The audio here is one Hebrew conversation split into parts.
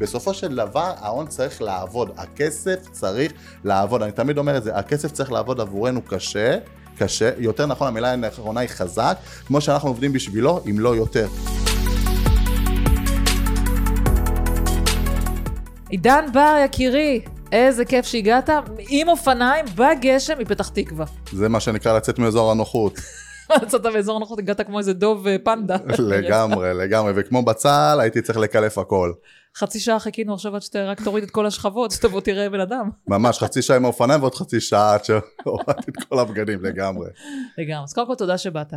בסופו של דבר ההון צריך לעבוד, הכסף צריך לעבוד, אני תמיד אומר את זה, הכסף צריך לעבוד עבורנו קשה, קשה, יותר נכון המילה האחרונה היא חזק, כמו שאנחנו עובדים בשבילו, אם לא יותר. עידן בר, יקירי, איזה כיף שהגעת עם אופניים בגשם מפתח תקווה. זה מה שנקרא לצאת מאזור הנוחות. יצאת מאזור הנוחות, הגעת כמו איזה דוב אה, פנדה. לגמרי, לגמרי, וכמו בצה"ל הייתי צריך לקלף הכל. חצי שעה חיכינו עכשיו עד שאתה רק תוריד את כל השכבות, שתבוא תראה בן אדם. ממש, חצי שעה עם האופניים ועוד חצי שעה עד שהורדתי את כל הבגדים, לגמרי. לגמרי. אז קודם כל תודה שבאת.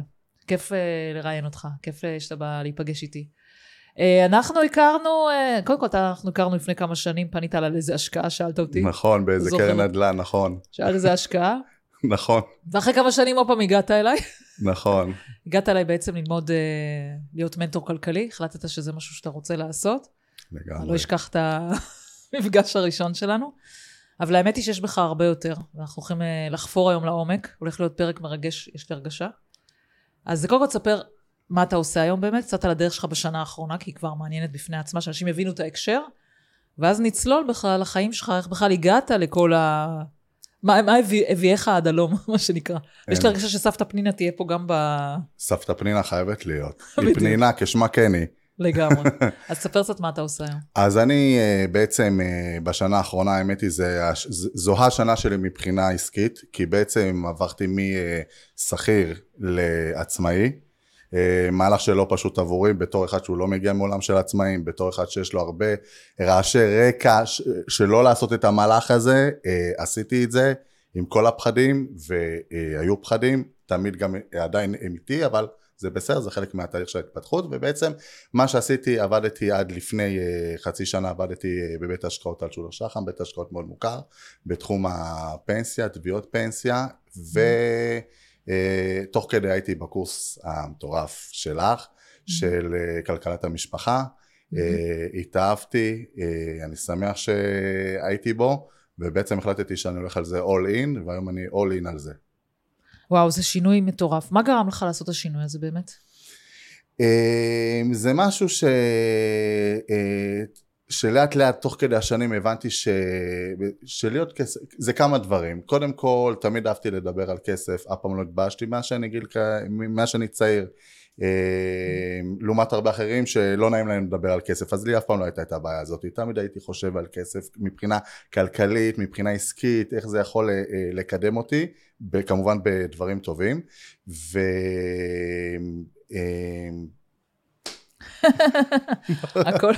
כיף uh, לראיין אותך, כיף uh, שאתה בא להיפגש איתי. Uh, אנחנו הכרנו, קודם כל אנחנו הכרנו לפני כמה שנים, פנית על איזה השקעה, שאלת אותי. נכון, באיזה קרן נדל"ן, נכון. שאלת איזה השקעה. נכון. ואחרי כמה שנים עוד פעם הגעת אליי. נכון. הגעת אליי בעצם ללמוד, להיות מנטור כלכלי, החלטת שזה משהו שאתה רוצה לעשות. לגמרי. אני לא אשכח את המפגש הראשון שלנו. אבל האמת היא שיש בך הרבה יותר, ואנחנו הולכים לחפור היום לעומק, הולך להיות פרק מרגש, יש לי הרגשה. אז קודם כל תספר מה אתה עושה היום באמת, קצת על הדרך שלך בשנה האחרונה, כי היא כבר מעניינת בפני עצמה, שאנשים יבינו את ההקשר, ואז נצלול בכלל לחיים שלך, איך בכלל הגעת לכל ה... מה, מה הביא, הביאך עד הלום, מה שנקרא. יש לי הרגשה שסבתא פנינה תהיה פה גם ב... סבתא פנינה חייבת להיות. היא פנינה כשמה כן היא. לגמרי. אז ספר קצת מה אתה עושה היום. אז אני אה, בעצם אה, בשנה האחרונה, האמת היא, זה, זו השנה שלי מבחינה עסקית, כי בעצם עברתי משכיר לעצמאי. אה, מהלך שלא פשוט עבורי, בתור אחד שהוא לא מגיע מעולם של עצמאים, בתור אחד שיש לו הרבה רעשי רקע שלא לעשות את המהלך הזה, עשיתי את זה עם כל הפחדים, והיו פחדים, תמיד גם עדיין הם איתי, אבל זה בסדר, זה חלק מהתהליך של ההתפתחות, ובעצם מה שעשיתי, עבדתי עד לפני uh, חצי שנה, עבדתי uh, בבית השקעות על שולר שחם, בית השקעות מאוד מוכר, בתחום הפנסיה, תביעות פנסיה, ותוך uh, כדי הייתי בקורס המטורף שלך, של uh, כלכלת המשפחה, uh, התאהבתי, אני שמח שהייתי בו, ובעצם החלטתי שאני הולך על זה all in, והיום אני all in על זה. וואו, זה שינוי מטורף. מה גרם לך לעשות את השינוי הזה באמת? אמ, זה משהו ש... אה, שלאט לאט תוך כדי השנים הבנתי ש... שלהיות כסף, זה כמה דברים. קודם כל, תמיד אהבתי לדבר על כסף, אף פעם לא התביישתי מאז שאני גיל, מאז שאני צעיר. אמ, לעומת הרבה אחרים שלא נעים להם לדבר על כסף, אז לי אף פעם לא הייתה את הבעיה הזאת, תמיד הייתי חושב על כסף מבחינה כלכלית, מבחינה עסקית, איך זה יכול אה, לקדם אותי, כמובן בדברים טובים, ו... הכל,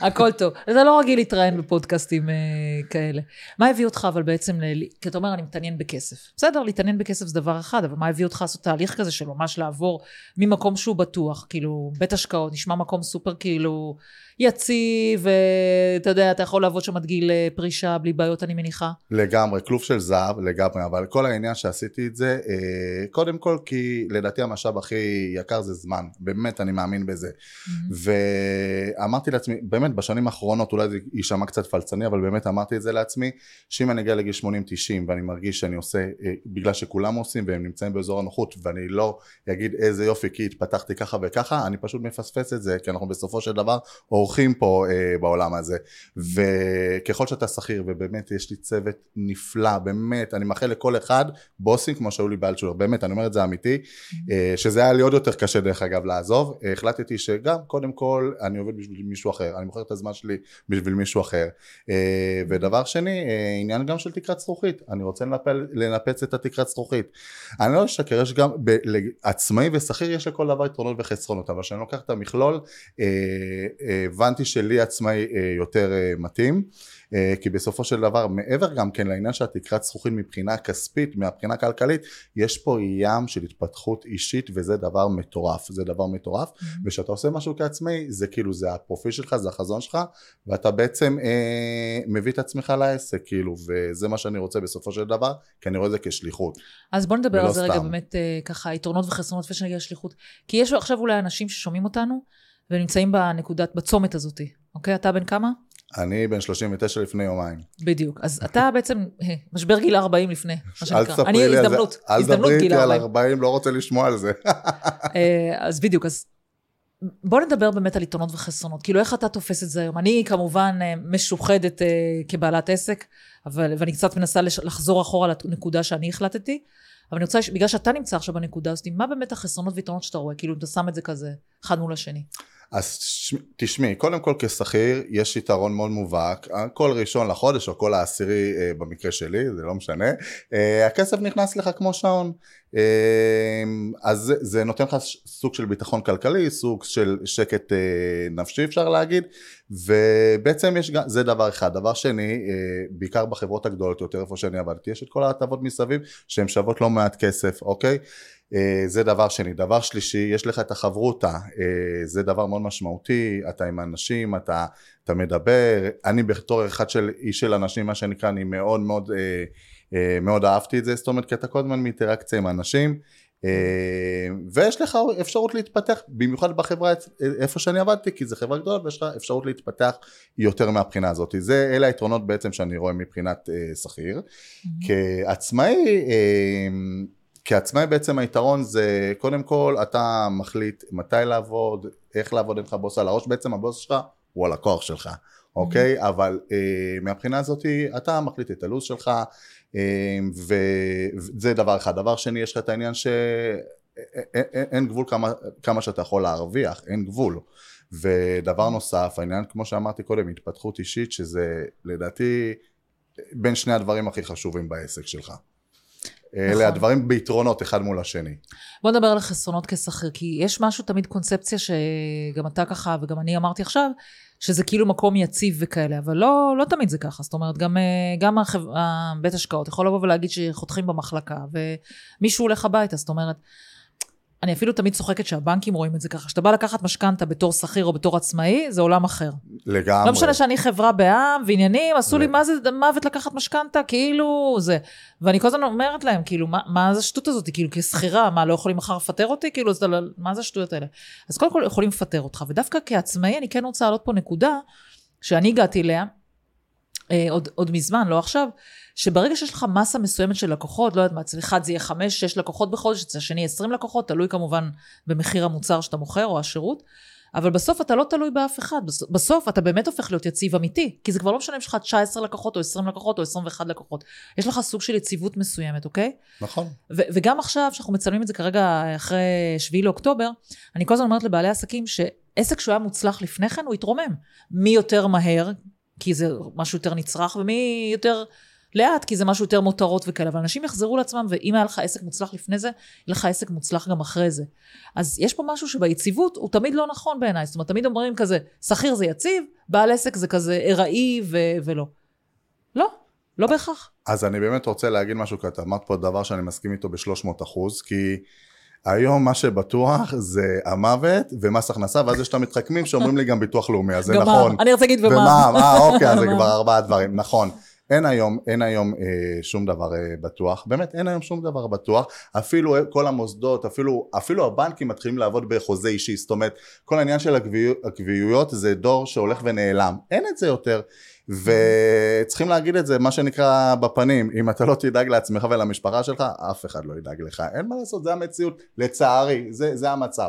הכל טוב. אתה לא רגיל להתראיין בפודקאסטים uh, כאלה. מה הביא אותך אבל בעצם, ל... כי אתה אומר אני מתעניין בכסף. בסדר, להתעניין בכסף זה דבר אחד, אבל מה הביא אותך לעשות תהליך כזה של ממש לעבור ממקום שהוא בטוח, כאילו בית השקעות, נשמע מקום סופר כאילו יציב, ואתה יודע, אתה יכול לעבוד שם עד גיל אה, פרישה בלי בעיות, אני מניחה. לגמרי, כלוב של זהב, לגמרי, אבל כל העניין שעשיתי את זה, אה, קודם כל כי לדעתי המשאב הכי יקר זה זמן, באמת אני מאמין בזה. Mm-hmm. ואמרתי לעצמי, באמת בשנים האחרונות, אולי זה יישמע קצת פלצני, אבל באמת אמרתי את זה לעצמי, שאם אני אגיע לגיל 80-90 ואני מרגיש שאני עושה, אה, בגלל שכולם עושים והם נמצאים באזור הנוחות, ואני לא אגיד איזה יופי כי התפתחתי ככה וככה, אני פשוט מפספס את זה, כי אנחנו בסופו של דבר אורחים פה אה, בעולם הזה. וככל שאתה שכיר ובאמת יש לי צוות נפלא באמת אני מאחל לכל אחד בוסים כמו שהיו לי באלצ'ולר באמת אני אומר את זה אמיתי אה, שזה היה לי עוד יותר קשה דרך אגב לעזוב. אה, החלטתי שגם קודם כל אני עובד בשביל מישהו אחר אני מוכר את הזמן שלי בשביל מישהו אחר. אה, ודבר שני אה, עניין גם של תקרת זכוכית אני רוצה לנפל, לנפץ את התקרת זכוכית. אני לא אשקר יש גם ב, לעצמאי ושכיר יש לכל דבר יתרונות וחסרונות אבל כשאני לוקח את המכלול אה, אה, הבנתי שלי עצמאי אה, יותר אה, מתאים אה, כי בסופו של דבר מעבר גם כן לעניין של התקרת זכוכית מבחינה כספית מהבחינה הכלכלית יש פה ים של התפתחות אישית וזה דבר מטורף זה דבר מטורף. Mm-hmm. וכשאתה עושה משהו כעצמאי זה כאילו זה הפרופיל שלך זה החזון שלך ואתה בעצם אה, מביא את עצמך לעסק כאילו וזה מה שאני רוצה בסופו של דבר כי אני רואה את זה כשליחות. אז בוא נדבר על זה רגע באמת אה, ככה יתרונות וחסרונות לפני שנגיע לשליחות. כי יש עכשיו אולי אנשים ששומעים אותנו ונמצאים בנקודת, בצומת הזאת, אוקיי? אתה בן כמה? אני בן 39 לפני יומיים. בדיוק. אז אתה בעצם אה, משבר גיל 40 לפני, מה שנקרא. אל תספרי לי על זה. אל תדברי איתי על 40, לא רוצה לשמוע על זה. אה, אז בדיוק, אז בוא נדבר באמת על יתרונות וחסרונות. כאילו, איך אתה תופס את זה היום? אני כמובן אה, משוחדת כבעלת עסק, אבל, ואני קצת מנסה לחזור אחורה לנקודה שאני החלטתי. אבל אני רוצה, בגלל שאתה נמצא עכשיו בנקודה הזאת, מה באמת החסרונות ויתרונות שאתה רואה? כאילו, אתה שם את זה כזה, אחד מול השני. אז תשמעי, קודם כל כשכיר יש יתרון מאוד מובהק, כל ראשון לחודש או כל העשירי אה, במקרה שלי, זה לא משנה, אה, הכסף נכנס לך כמו שעון. אה, אז זה, זה נותן לך סוג של ביטחון כלכלי, סוג של שקט נפשי אפשר להגיד, ובעצם יש זה דבר אחד. דבר שני, בעיקר בחברות הגדולות יותר, איפה שאני עבדתי, יש את כל ההטבות מסביב שהן שוות לא מעט כסף, אוקיי? אה, זה דבר שני. דבר שלישי, יש לך את החברותא, אה, זה דבר מאוד משמעותי, אתה עם אנשים, אתה, אתה מדבר, אני בתור אחד של איש של אנשים, מה שנקרא, אני מאוד מאוד, אה, מאוד אהבתי את זה, זאת אומרת, כי אתה כל הזמן מאינטראקציה עם אנשים, ויש לך אפשרות להתפתח, במיוחד בחברה איפה שאני עבדתי, כי זו חברה גדולה ויש לך אפשרות להתפתח יותר מהבחינה הזאת. זה, אלה היתרונות בעצם שאני רואה מבחינת שכיר. Mm-hmm. כעצמאי, כעצמאי בעצם היתרון זה קודם כל אתה מחליט מתי לעבוד, איך לעבוד, אין לך בוס על הראש, בעצם הבוס שלך הוא הלקוח שלך, אוקיי? Mm-hmm. אבל אה, מהבחינה הזאת אתה מחליט את הלו"ז שלך אה, וזה דבר אחד. דבר שני יש לך את העניין שאין גבול כמה, כמה שאתה יכול להרוויח, אין גבול. ודבר נוסף, העניין כמו שאמרתי קודם, התפתחות אישית שזה לדעתי בין שני הדברים הכי חשובים בעסק שלך. אלה נכון. הדברים ביתרונות אחד מול השני. בוא נדבר על החסרונות כשכיר, כי יש משהו, תמיד קונספציה שגם אתה ככה וגם אני אמרתי עכשיו, שזה כאילו מקום יציב וכאלה, אבל לא, לא תמיד זה ככה. זאת אומרת, גם, גם החב... בית השקעות יכול לבוא ולהגיד שחותכים במחלקה, ומישהו הולך הביתה, זאת אומרת, אני אפילו תמיד צוחקת שהבנקים רואים את זה ככה. כשאתה בא לקחת משכנתה בתור שכיר או בתור עצמאי, זה עולם אחר. לגמרי. לא משנה שאני חברה בעם ועניינים, עשו לי מה זה מוות לקחת משכנתה, כאילו זה. ואני כל הזמן אומרת להם, כאילו, מה, מה זה השטות הזאת? כאילו, כשכירה, מה, לא יכולים מחר לפטר אותי? כאילו, זה, לא, מה זה השטויות האלה? אז קודם כל יכולים לפטר אותך, ודווקא כעצמאי אני כן רוצה להעלות פה נקודה, שאני הגעתי אליה, אה, עוד, עוד מזמן, לא עכשיו, שברגע שיש לך מסה מסוימת של לקוחות, לא יודעת מה, אצל אחד זה יהיה חמש, שש לקוחות בחודש, אצל השני עשרים לקוחות, תלוי כמובן במחיר המוצר שאתה מוכר או השירות, אבל בסוף אתה לא תלוי באף אחד, בסוף אתה באמת הופך להיות יציב אמיתי, כי זה כבר לא משנה אם יש לך 19 לקוחות או 20 לקוחות או 21 לקוחות, יש לך סוג של יציבות מסוימת, אוקיי? נכון. ו- וגם עכשיו, שאנחנו מצלמים את זה כרגע אחרי 7 לאוקטובר, אני כל הזמן אומרת לבעלי עסקים שעסק שהוא היה מוצלח לפני כן, הוא התרומם. מי יותר מהר, כי זה משהו יותר נצרך, ומי יותר לאט, כי זה משהו יותר מותרות וכאלה, אבל אנשים יחזרו לעצמם, ואם היה לך עסק מוצלח לפני זה, יהיה לך עסק מוצלח גם אחרי זה. אז יש פה משהו שביציבות הוא תמיד לא נכון בעיניי, זאת אומרת, תמיד אומרים כזה, שכיר זה יציב, בעל עסק זה כזה ארעי ו- ולא. לא, לא בהכרח. אז אני באמת רוצה להגיד משהו, כי אתה אמרת פה דבר שאני מסכים איתו ב-300 אחוז, כי... היום מה שבטוח זה המוות ומס הכנסה, ואז יש את המתחכמים שאומרים לי גם ביטוח לאומי, אז זה נכון. אני רוצה להגיד ומע"מ. אה, אוקיי, אז זה כבר ארבעה דברים, נכון. אין היום, אין היום אה, שום דבר אה, בטוח, באמת אין היום שום דבר בטוח, אפילו כל המוסדות, אפילו, אפילו הבנקים מתחילים לעבוד בחוזה אישי, זאת אומרת כל העניין של הקביעויות זה דור שהולך ונעלם, אין את זה יותר, וצריכים להגיד את זה מה שנקרא בפנים, אם אתה לא תדאג לעצמך ולמשפחה שלך, אף אחד לא ידאג לך, אין מה לעשות, זה המציאות, לצערי, זה, זה המצב.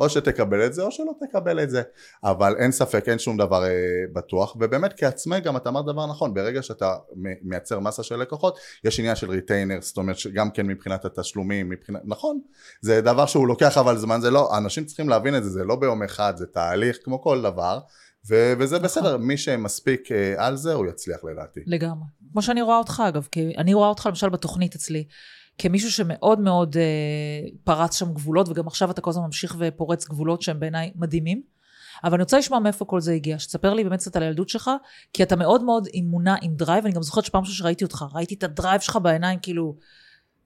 או שתקבל את זה או שלא תקבל את זה אבל אין ספק אין שום דבר אה, בטוח ובאמת כעצמאי גם אתה אמרת דבר נכון ברגע שאתה מייצר מסה של לקוחות יש עניין של retainer זאת אומרת שגם כן מבחינת התשלומים מבחינת נכון זה דבר שהוא לוקח אבל זמן זה לא אנשים צריכים להבין את זה זה לא ביום אחד זה תהליך כמו כל דבר ו- וזה נכון. בסדר, מי שמספיק אה, על זה, הוא יצליח לדעתי. לגמרי. כמו שאני רואה אותך, אגב, כי אני רואה אותך למשל בתוכנית אצלי. כמישהו שמאוד מאוד אה, פרץ שם גבולות, וגם עכשיו אתה כל הזמן ממשיך ופורץ גבולות שהם בעיניי מדהימים. אבל אני רוצה לשמוע מאיפה כל זה הגיע, שתספר לי באמת קצת על הילדות שלך, כי אתה מאוד מאוד עם אמונה, עם drive, אני גם זוכרת שפעם שראיתי אותך, ראיתי את ה drive שלך בעיניים, כאילו,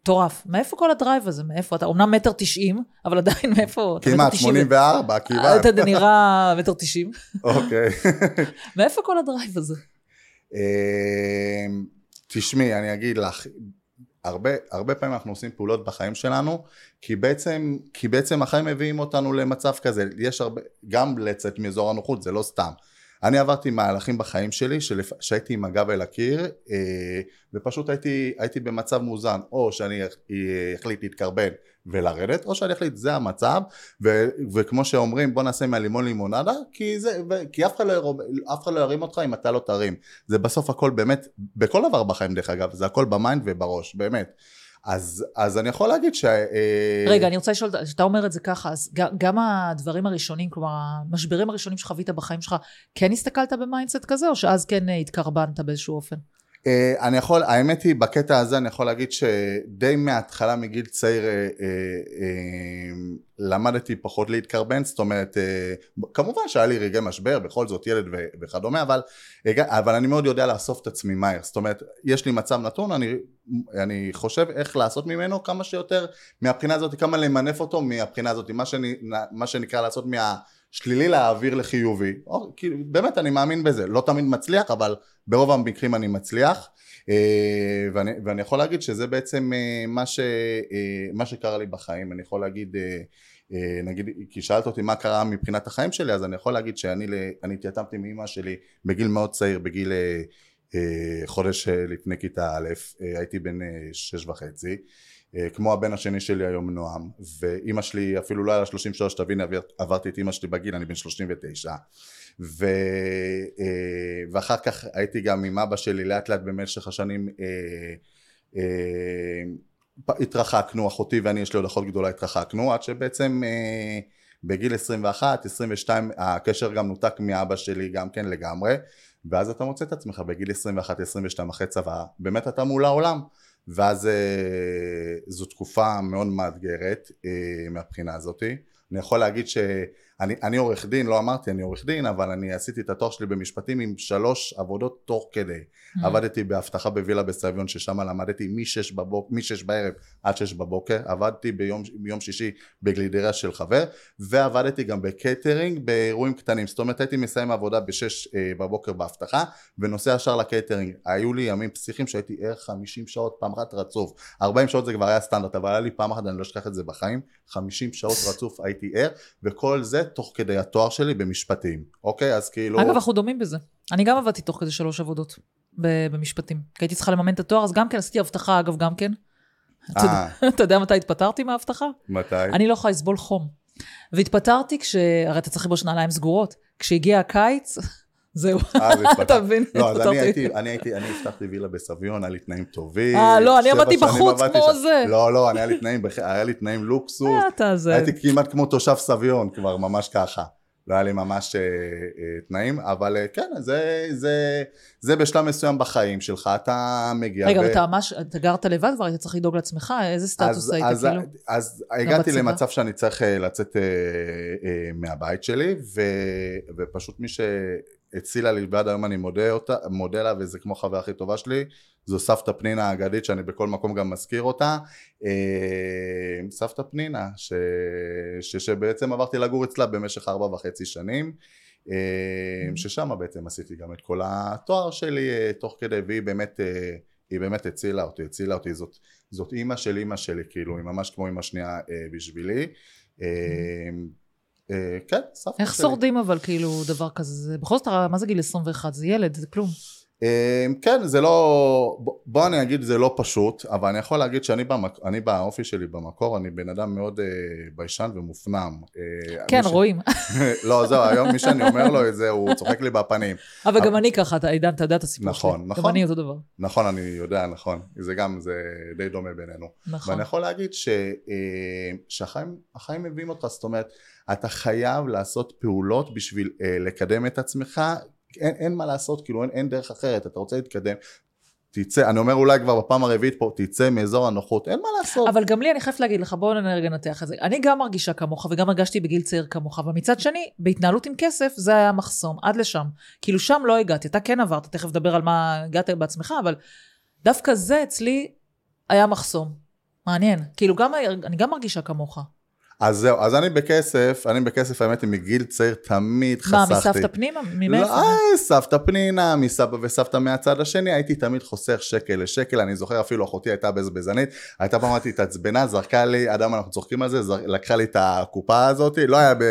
מטורף. מאיפה כל ה drive הזה? מאיפה אתה? אמנם מטר תשעים, אבל עדיין מאיפה? כמעט, 84, כמעט. אתה נראה מטר תשעים. אוקיי. מאיפה כל הדרייב הזה? אמ, תשמעי, אני אגיד לך, הרבה, הרבה פעמים אנחנו עושים פעולות בחיים שלנו, כי בעצם, כי בעצם החיים מביאים אותנו למצב כזה, יש הרבה, גם לצאת מאזור הנוחות, זה לא סתם. אני עברתי מהלכים בחיים שלי שלפ... שהייתי עם הגב אל הקיר אה, ופשוט הייתי, הייתי במצב מאוזן או שאני אחליט להתקרבן ולרדת או שאני אחליט זה המצב ו... וכמו שאומרים בוא נעשה מהלימון לימונדה כי, זה... ו... כי אף, אחד לא... אף אחד לא ירים אותך אם אתה לא תרים זה בסוף הכל באמת בכל דבר בחיים דרך אגב זה הכל ב mind ובראש באמת אז, אז אני יכול להגיד ש... אה, רגע, אני רוצה לשאול, כשאתה אומר את זה ככה, אז גם הדברים הראשונים, כלומר, המשברים הראשונים שחווית בחיים שלך, כן הסתכלת ב mindset כזה, או שאז כן אה, התקרבנת באיזשהו אופן? אה, אני יכול, האמת היא, בקטע הזה אני יכול להגיד שדי מההתחלה מגיל צעיר למדתי פחות להתקרבן, זאת אומרת, כמובן שהיה לי רגעי משבר, בכל זאת ילד וכדומה, אבל, אבל אני מאוד יודע לאסוף את עצמי מהר, זאת אומרת, יש לי מצב נתון, אני אני חושב איך לעשות ממנו כמה שיותר מהבחינה הזאת, כמה למנף אותו מהבחינה הזאת, מה, שאני, מה שנקרא לעשות מהשלילי להעביר לחיובי. או, כאילו, באמת אני מאמין בזה, לא תמיד מצליח, אבל ברוב המקרים אני מצליח. אה, ואני, ואני יכול להגיד שזה בעצם אה, מה, ש, אה, מה שקרה לי בחיים, אני יכול להגיד, נגיד, כי שאלת אותי מה קרה מבחינת החיים שלי, אז אני יכול להגיד שאני התייתמתי מאמא שלי בגיל מאוד צעיר, בגיל חודש לפני כיתה א', הייתי בן שש וחצי, כמו הבן השני שלי היום נועם, ואימא שלי אפילו לא היה לה 33, תבין, עברתי את אימא שלי בגיל, אני בן 39, ו, ואחר כך הייתי גם עם אבא שלי לאט לאט במשך השנים התרחקנו, אחותי ואני, יש לי עוד אחות גדולה, התרחקנו, עד שבעצם בגיל 21, 22, הקשר גם נותק מאבא שלי גם כן לגמרי, ואז אתה מוצא את עצמך בגיל 21-22 אחרי צבא, באמת אתה מול העולם, ואז אה, זו תקופה מאוד מאתגרת אה, מהבחינה הזאתי. אני יכול להגיד שאני אני עורך דין, לא אמרתי אני עורך דין, אבל אני עשיתי את התואר שלי במשפטים עם שלוש עבודות תוך כדי. Mm. עבדתי באבטחה בווילה בסביון, ששם למדתי משש, בבוק, משש בערב עד שש בבוקר, עבדתי ביום, ביום שישי בגלידריה של חבר, ועבדתי גם בקייטרינג באירועים קטנים. זאת אומרת הייתי מסיים עבודה בשש אה, בבוקר באבטחה, ונוסע ישר לקייטרינג. היו לי ימים פסיכיים שהייתי ער חמישים שעות פעם אחת רצוף. ארבעים שעות זה כבר היה סטנדרט, אבל היה לי פעם אחת, אני לא אשכח את זה בחיים, חמישים שעות רצוף הייתי ער, וכל זה תוך כדי התואר שלי במשפטים, אוקיי? אז כאילו... אגב, אנחנו דומים בזה. אני גם עבדתי תוך כדי שלוש עבודות במשפטים. כי הייתי צריכה לממן את התואר, אז גם כן עשיתי אבטחה, אגב, גם כן. אה. אתה יודע מתי התפטרתי מהאבטחה? מתי? אני לא יכולה לסבול חום. והתפטרתי כש... הרי אתה צריך ללבוש נעליים סגורות. כשהגיע הקיץ, זהו, אה, אתה מבין? לא, אז אני הייתי, אני הייתי, אני הבטחתי וילה בסביון, היה לי תנאים טובים. אה, לא, אני עבדתי בחוץ כמו זה. לא, לא, היה לי תנאים, היה לי תנאים לוקסוס. אתה זה. הייתי כמעט כמו תושב סביון, כבר ממש ככה. לא היה לי ממש אה, אה, תנאים, אבל אה, כן, זה, זה, זה בשלב מסוים בחיים שלך, אתה מגיע... רגע, ו... אתה ממש, אתה גרת לבד כבר, היית צריך לדאוג לעצמך? איזה סטטוס אז, היית אז, כאילו? אז, אז הגעתי בצבא? למצב שאני צריך אה, לצאת אה, אה, מהבית שלי, ו, ופשוט מי שהצילה לי ועד היום אני מודה, אותה, מודה לה, וזה כמו חבר הכי טובה שלי, זו סבתא פנינה האגדית שאני בכל מקום גם מזכיר אותה. אה, סבתא פנינה ש... ש... שבעצם עברתי לגור אצלה במשך ארבע וחצי שנים. אה, mm-hmm. ששם בעצם עשיתי גם את כל התואר שלי אה, תוך כדי והיא באמת היא באמת הצילה אותי, הצילה אותי, זאת, זאת אימא של אימא שלי, כאילו, היא ממש כמו אימא שנייה אה, בשבילי. אה, כן, סבתא שלי. איך שורדים אבל, כאילו, דבר כזה? בכל זאת, מה זה גיל 21? זה ילד, זה כלום. אמ, כן, זה לא, בוא אני אגיד זה לא פשוט, אבל אני יכול להגיד שאני במק, אני באופי שלי במקור, אני בן אדם מאוד אה, ביישן ומופנם. אה, כן, רואים. לא, זהו, היום מי שאני אומר לו את זה, הוא צוחק לי בפנים. אבל גם אני ככה, עידן, אתה יודע את הסיפור שלי. נכון, נכון. גם אני אותו דבר. נכון, אני יודע, נכון. זה גם, זה די דומה בינינו. נכון. ואני יכול להגיד ש, אה, שהחיים מביאים אותך, זאת אומרת, אתה חייב לעשות פעולות בשביל לקדם את עצמך אין, אין מה לעשות, כאילו אין, אין דרך אחרת, אתה רוצה להתקדם, תצא, אני אומר אולי כבר בפעם הרביעית פה, תצא מאזור הנוחות, אין מה לעשות. אבל גם לי, אני חייבת להגיד לך, בואו רגע ננתח את זה. אני גם מרגישה כמוך, וגם הרגשתי בגיל צעיר כמוך, ומצד שני, בהתנהלות עם כסף, זה היה מחסום, עד לשם. כאילו שם לא הגעתי, אתה כן עברת, תכף נדבר על מה הגעת בעצמך, אבל דווקא זה אצלי היה מחסום. מעניין. כאילו גם, אני גם מרגישה כמוך. אז זהו, אז אני בכסף, אני בכסף, האמת היא, מגיל צעיר תמיד מה, חסכתי. מסבתא פנימה? ממאיפה? לא, אה, סבתא פנינה, מסבא וסבתא מהצד השני, הייתי תמיד חוסך שקל לשקל, אני זוכר אפילו אחותי הייתה בזבזנית, הייתה פעם אמרתי התעצבנה, זרקה לי, אדם אנחנו צוחקים על זה, זר, לקחה לי את הקופה הזאת, לא היה, ב,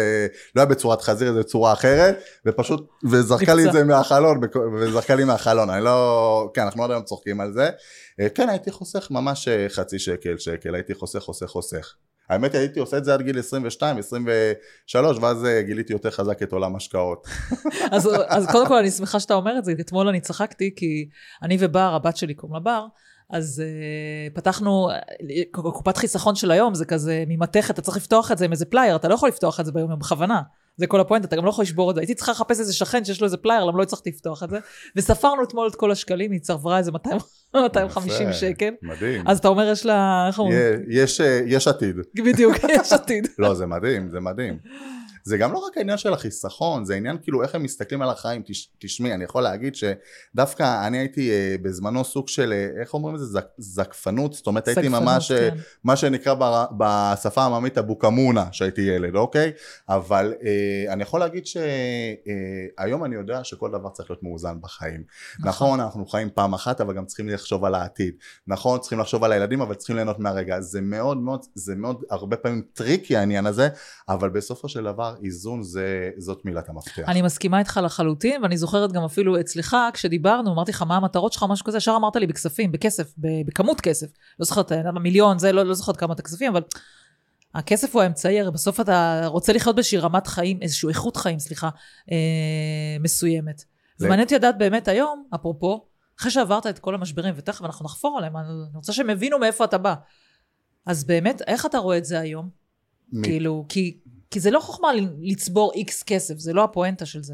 לא היה בצורת חזיר, זה צורה אחרת, ופשוט, וזרקה לי את זה מהחלון, וזרקה לי מהחלון, אני לא, כן, אנחנו עד היום צוחקים על זה. אה, כן, הייתי חוסך ממש אה, חצי שקל, שקל, הייתי חוסך, חוסך, חוסך. האמת היא, הייתי עושה את זה עד גיל 22, 23, ואז אה, גיליתי יותר חזק את עולם השקעות. אז, אז קודם כל, אני שמחה שאתה אומר את זה. אתמול אני צחקתי, כי אני ובר, הבת שלי קוראים לה בר, אז אה, פתחנו, קופת חיסכון של היום זה כזה ממתכת, אתה צריך לפתוח את זה עם איזה פלייר, אתה לא יכול לפתוח את זה ביום בכוונה. זה כל הפואנטה, אתה גם לא יכול לשבור את זה. הייתי צריכה לחפש איזה שכן שיש לו איזה פלייר, למה לא הצלחתי לפתוח את זה. וספרנו אתמול את כל השקלים, היא צברה איזה 200 250 יפה, שקל. מדהים. אז אתה אומר, יש לה, איך אומרים? אה, יש עתיד. בדיוק, יש עתיד. לא, זה מדהים, זה מדהים. זה גם לא רק העניין של החיסכון, זה עניין כאילו איך הם מסתכלים על החיים. תש, תשמעי, אני יכול להגיד שדווקא אני הייתי אה, בזמנו סוג של, אה, איך אומרים את זה? סג, סגפנות, זאת אומרת הייתי ממש, אה, כן. מה שנקרא בשפה העממית הבוקמונה שהייתי ילד, אוקיי? אבל אה, אני יכול להגיד שהיום אני יודע שכל דבר צריך להיות מאוזן בחיים. נכון. נכון, אנחנו חיים פעם אחת, אבל גם צריכים לחשוב על העתיד. נכון, צריכים לחשוב על הילדים, אבל צריכים ליהנות מהרגע. זה מאוד מאוד, זה מאוד הרבה פעמים tricky העניין הזה, אבל בסופו של דבר איזון זה, זאת מילת המפתח. אני מסכימה איתך לחלוטין, ואני זוכרת גם אפילו אצלך, כשדיברנו, אמרתי לך, מה המטרות שלך, משהו כזה, ישר אמרת לי בכספים, בכסף, בכמות כסף. לא זוכרת, מיליון, זה, לא, לא זוכרת כמה את הכספים, אבל הכסף הוא האמצעי, הרי בסוף אתה רוצה לחיות באיזושהי רמת חיים, איזושהי איכות חיים, סליחה, אה, מסוימת. זה- ומעניין אותי לדעת באמת היום, אפרופו, אחרי שעברת את כל המשברים, ותכף אנחנו נחפור עליהם, אני רוצה שהם יבינו מאיפה אתה בא. אז באמת, איך אתה רואה את זה היום? מ- כאילו, כי, כי זה לא חוכמה לצבור איקס כסף, זה לא הפואנטה של זה.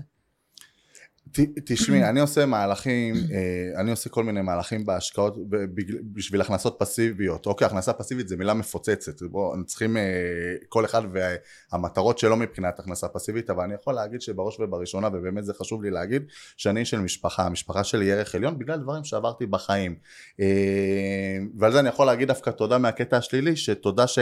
תשמעי, אני עושה מהלכים, אה, אני עושה כל מיני מהלכים בהשקעות בשביל הכנסות פסיביות. אוקיי, הכנסה פסיבית זה מילה מפוצצת. בואו, צריכים, אה, כל אחד והמטרות שלו מבחינת הכנסה פסיבית, אבל אני יכול להגיד שבראש ובראשונה, ובאמת זה חשוב לי להגיד, שאני של משפחה. המשפחה שלי היא ערך עליון בגלל דברים שעברתי בחיים. אה, ועל זה אני יכול להגיד דווקא תודה מהקטע השלילי, שתודה ש...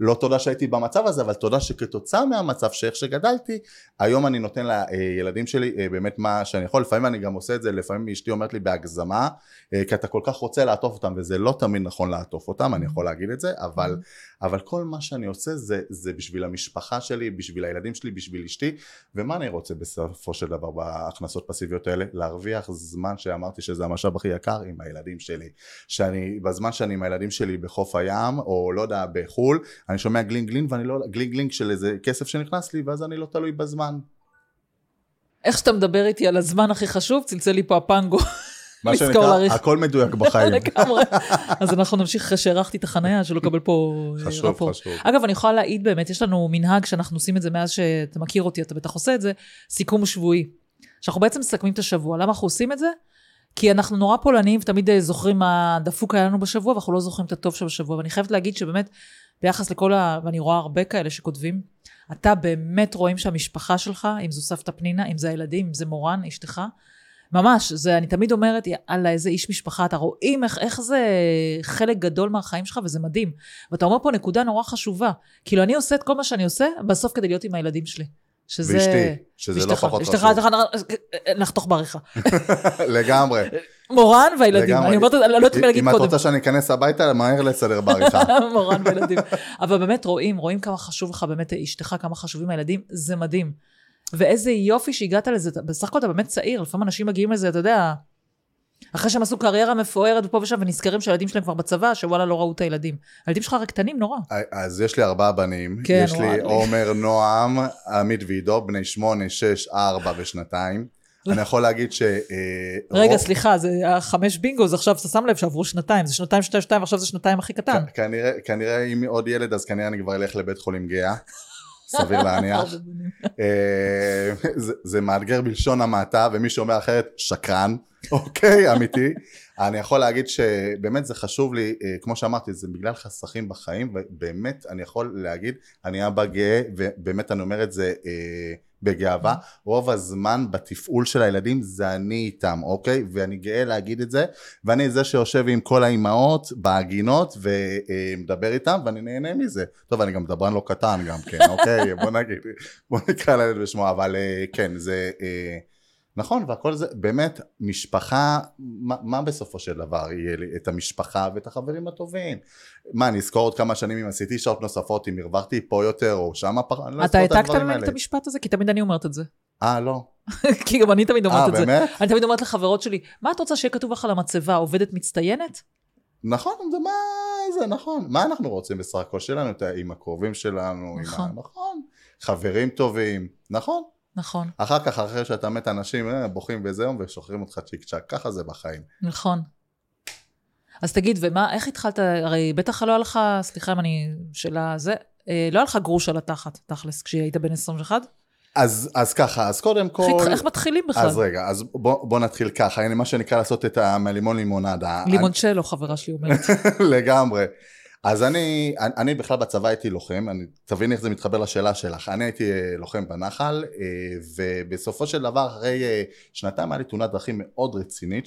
לא תודה שהייתי במצב הזה, אבל תודה שכתוצאה מהמצב שאיך שגדלתי, היום אני נותן לילדים שלי אה, באמת מה שאני יכול, לפעמים אני גם עושה את זה, לפעמים אשתי אומרת לי בהגזמה, אה, כי אתה כל כך רוצה לעטוף אותם, וזה לא תמיד נכון לעטוף אותם, אני יכול להגיד את זה, אבל, אבל כל מה שאני עושה זה, זה בשביל המשפחה שלי, בשביל הילדים שלי, בשביל אשתי, ומה אני רוצה בסופו של דבר בהכנסות פסיביות האלה? להרוויח זמן שאמרתי שזה המשאב הכי יקר עם הילדים שלי. שאני, בזמן שאני עם הילדים שלי בחוף הים, או לא יודע, בחו"ל, אני שומע גלינג גלינג ואני לא, גלינג גלינג של איזה כסף שנכנס לי, ואז אני לא תלוי בזמן. איך שאתה מדבר איתי על הזמן הכי חשוב, צלצל לי פה הפנגו. מה שנקרא, להעריך. הכל מדויק בחיים. לגמרי. אז אנחנו נמשיך אחרי שהארכתי את החנייה, שלא לקבל פה אה, חשוב, רפורט. חשוב. אגב, אני יכולה להעיד באמת, יש לנו מנהג שאנחנו עושים את זה מאז שאתה מכיר אותי, אתה בטח עושה את זה, סיכום שבועי. שאנחנו בעצם מסכמים את השבוע. למה אנחנו עושים את זה? כי אנחנו נורא פולניים ותמיד אה, זוכרים מה דפוק היה לנו בשבוע, ואנחנו לא זוכרים את הטוב שבשבוע. ואני חייבת להגיד שבאמת, ביחס לכל ה... ואני רואה הרבה כאלה שכותבים, אתה באמת רואים שהמשפחה שלך, אם זו סבתא פנינה, אם זה הילדים, אם זה מורן, אשתך, ממש, זה, אני תמיד אומרת, יאללה, איזה איש משפחה, אתה רואים איך, איך זה חלק גדול מהחיים שלך, וזה מדהים. ואתה אומר פה נקודה נורא חשובה. כאילו, אני עושה את כל מה שאני עושה, בסוף כדי להיות עם הילדים שלי. שזה... ואשתי, שזה לא פחות אשתך, חשוב. אשתך, נחתוך בעריכה. לגמרי. מורן והילדים. אני אומרת, לא יודעת מה להגיד אם את קודם. רוצה שאני אכנס הביתה, מהר לסדר בעריכה. מורן וילדים. אבל באמת רואים, רואים כמה חשוב לך באמת אשתך, כמה חשובים הילדים, זה מדהים. ואיזה יופי שהגעת לזה, בסך הכל אתה באמת צעיר, לפעמים אנשים מגיעים לזה, אתה יודע, אחרי שהם עשו קריירה מפוארת ופה ושם, ונזכרים שהילדים שלהם כבר בצבא, שוואלה לא ראו את הילדים. הילדים שלך הרי קטנים נורא. אז יש לי ארבעה בנים. כן, יש לי. עומר, נועם, עמית ועידו, בני שמונה, שש, ארבע ושנתיים. אני יכול להגיד ש... אה, רגע, רוב- סליחה, זה החמש בינגו, אז עכשיו אתה שם לב שעברו שנתיים, זה שנתיים, שנתיים, שנתיים, ועכשיו זה שנתיים הכי קטן. כנראה אם עוד ילד, אז כנראה אני כבר אלך לבית חולים גאה. סביר להניח. אה, זה, זה מאתגר בלשון המעטה, ומי שאומר אחרת, שקרן. אוקיי, אמיתי. אני יכול להגיד שבאמת זה חשוב לי, אה, כמו שאמרתי, זה בגלל חסכים בחיים, ובאמת אני יכול להגיד, אני אבא גאה, ובאמת אני אומר את זה אה, בגאווה, רוב הזמן בתפעול של הילדים זה אני איתם, אוקיי? ואני גאה להגיד את זה, ואני זה שיושב עם כל האימהות בהגינות ומדבר איתם, ואני נהנה מזה. טוב, אני גם דברן לא קטן גם כן, אוקיי? בוא נגיד, בוא נקרא לילד בשמו, אבל אה, כן, זה... נכון, והכל זה, באמת, משפחה, מה, מה בסופו של דבר יהיה לי? את המשפחה ואת החברים הטובים. מה, אני אזכור עוד כמה שנים אם עשיתי שעות נוספות, אם הרווחתי פה יותר או שמה פח... אני לא אזכור את הדברים האלה. אתה העתקת ממני את המשפט הזה? כי תמיד אני אומרת את זה. אה, לא. כי גם אני תמיד אומרת 아, את באמת? זה. אני תמיד אומרת לחברות שלי, מה את רוצה שיהיה כתוב לך על המצבה, עובדת מצטיינת? נכון, זה מה זה, נכון. מה אנחנו רוצים בסך הכל? שיהיה לנו עם הקרובים שלנו, נכון. עם ה... נכון. חברים טובים, נכון. נכון. אחר כך, אחרי שאתה מת, אנשים אה, בוכים וזהו, ושוחררים אותך צ'יק צ'אק, ככה זה בחיים. נכון. אז תגיד, ומה, איך התחלת, הרי בטח לא היה לך, סליחה אם אני, שאלה זה, אה, לא היה לך גרוש על התחת, תכלס, כשהיית בן 21? אז, אז ככה, אז קודם כל... איך, איך מתחילים בכלל? אז רגע, אז בוא, בוא נתחיל ככה, הנה מה שנקרא לעשות את המלימון לימונדה. לימונצ'לו, חברה שלי אומרת. לגמרי. אז אני, אני, אני בכלל בצבא הייתי לוחם, אני, תביני איך זה מתחבר לשאלה שלך, אני הייתי אה, לוחם בנחל אה, ובסופו של דבר אחרי אה, שנתיים היה לי תאונת דרכים מאוד רצינית,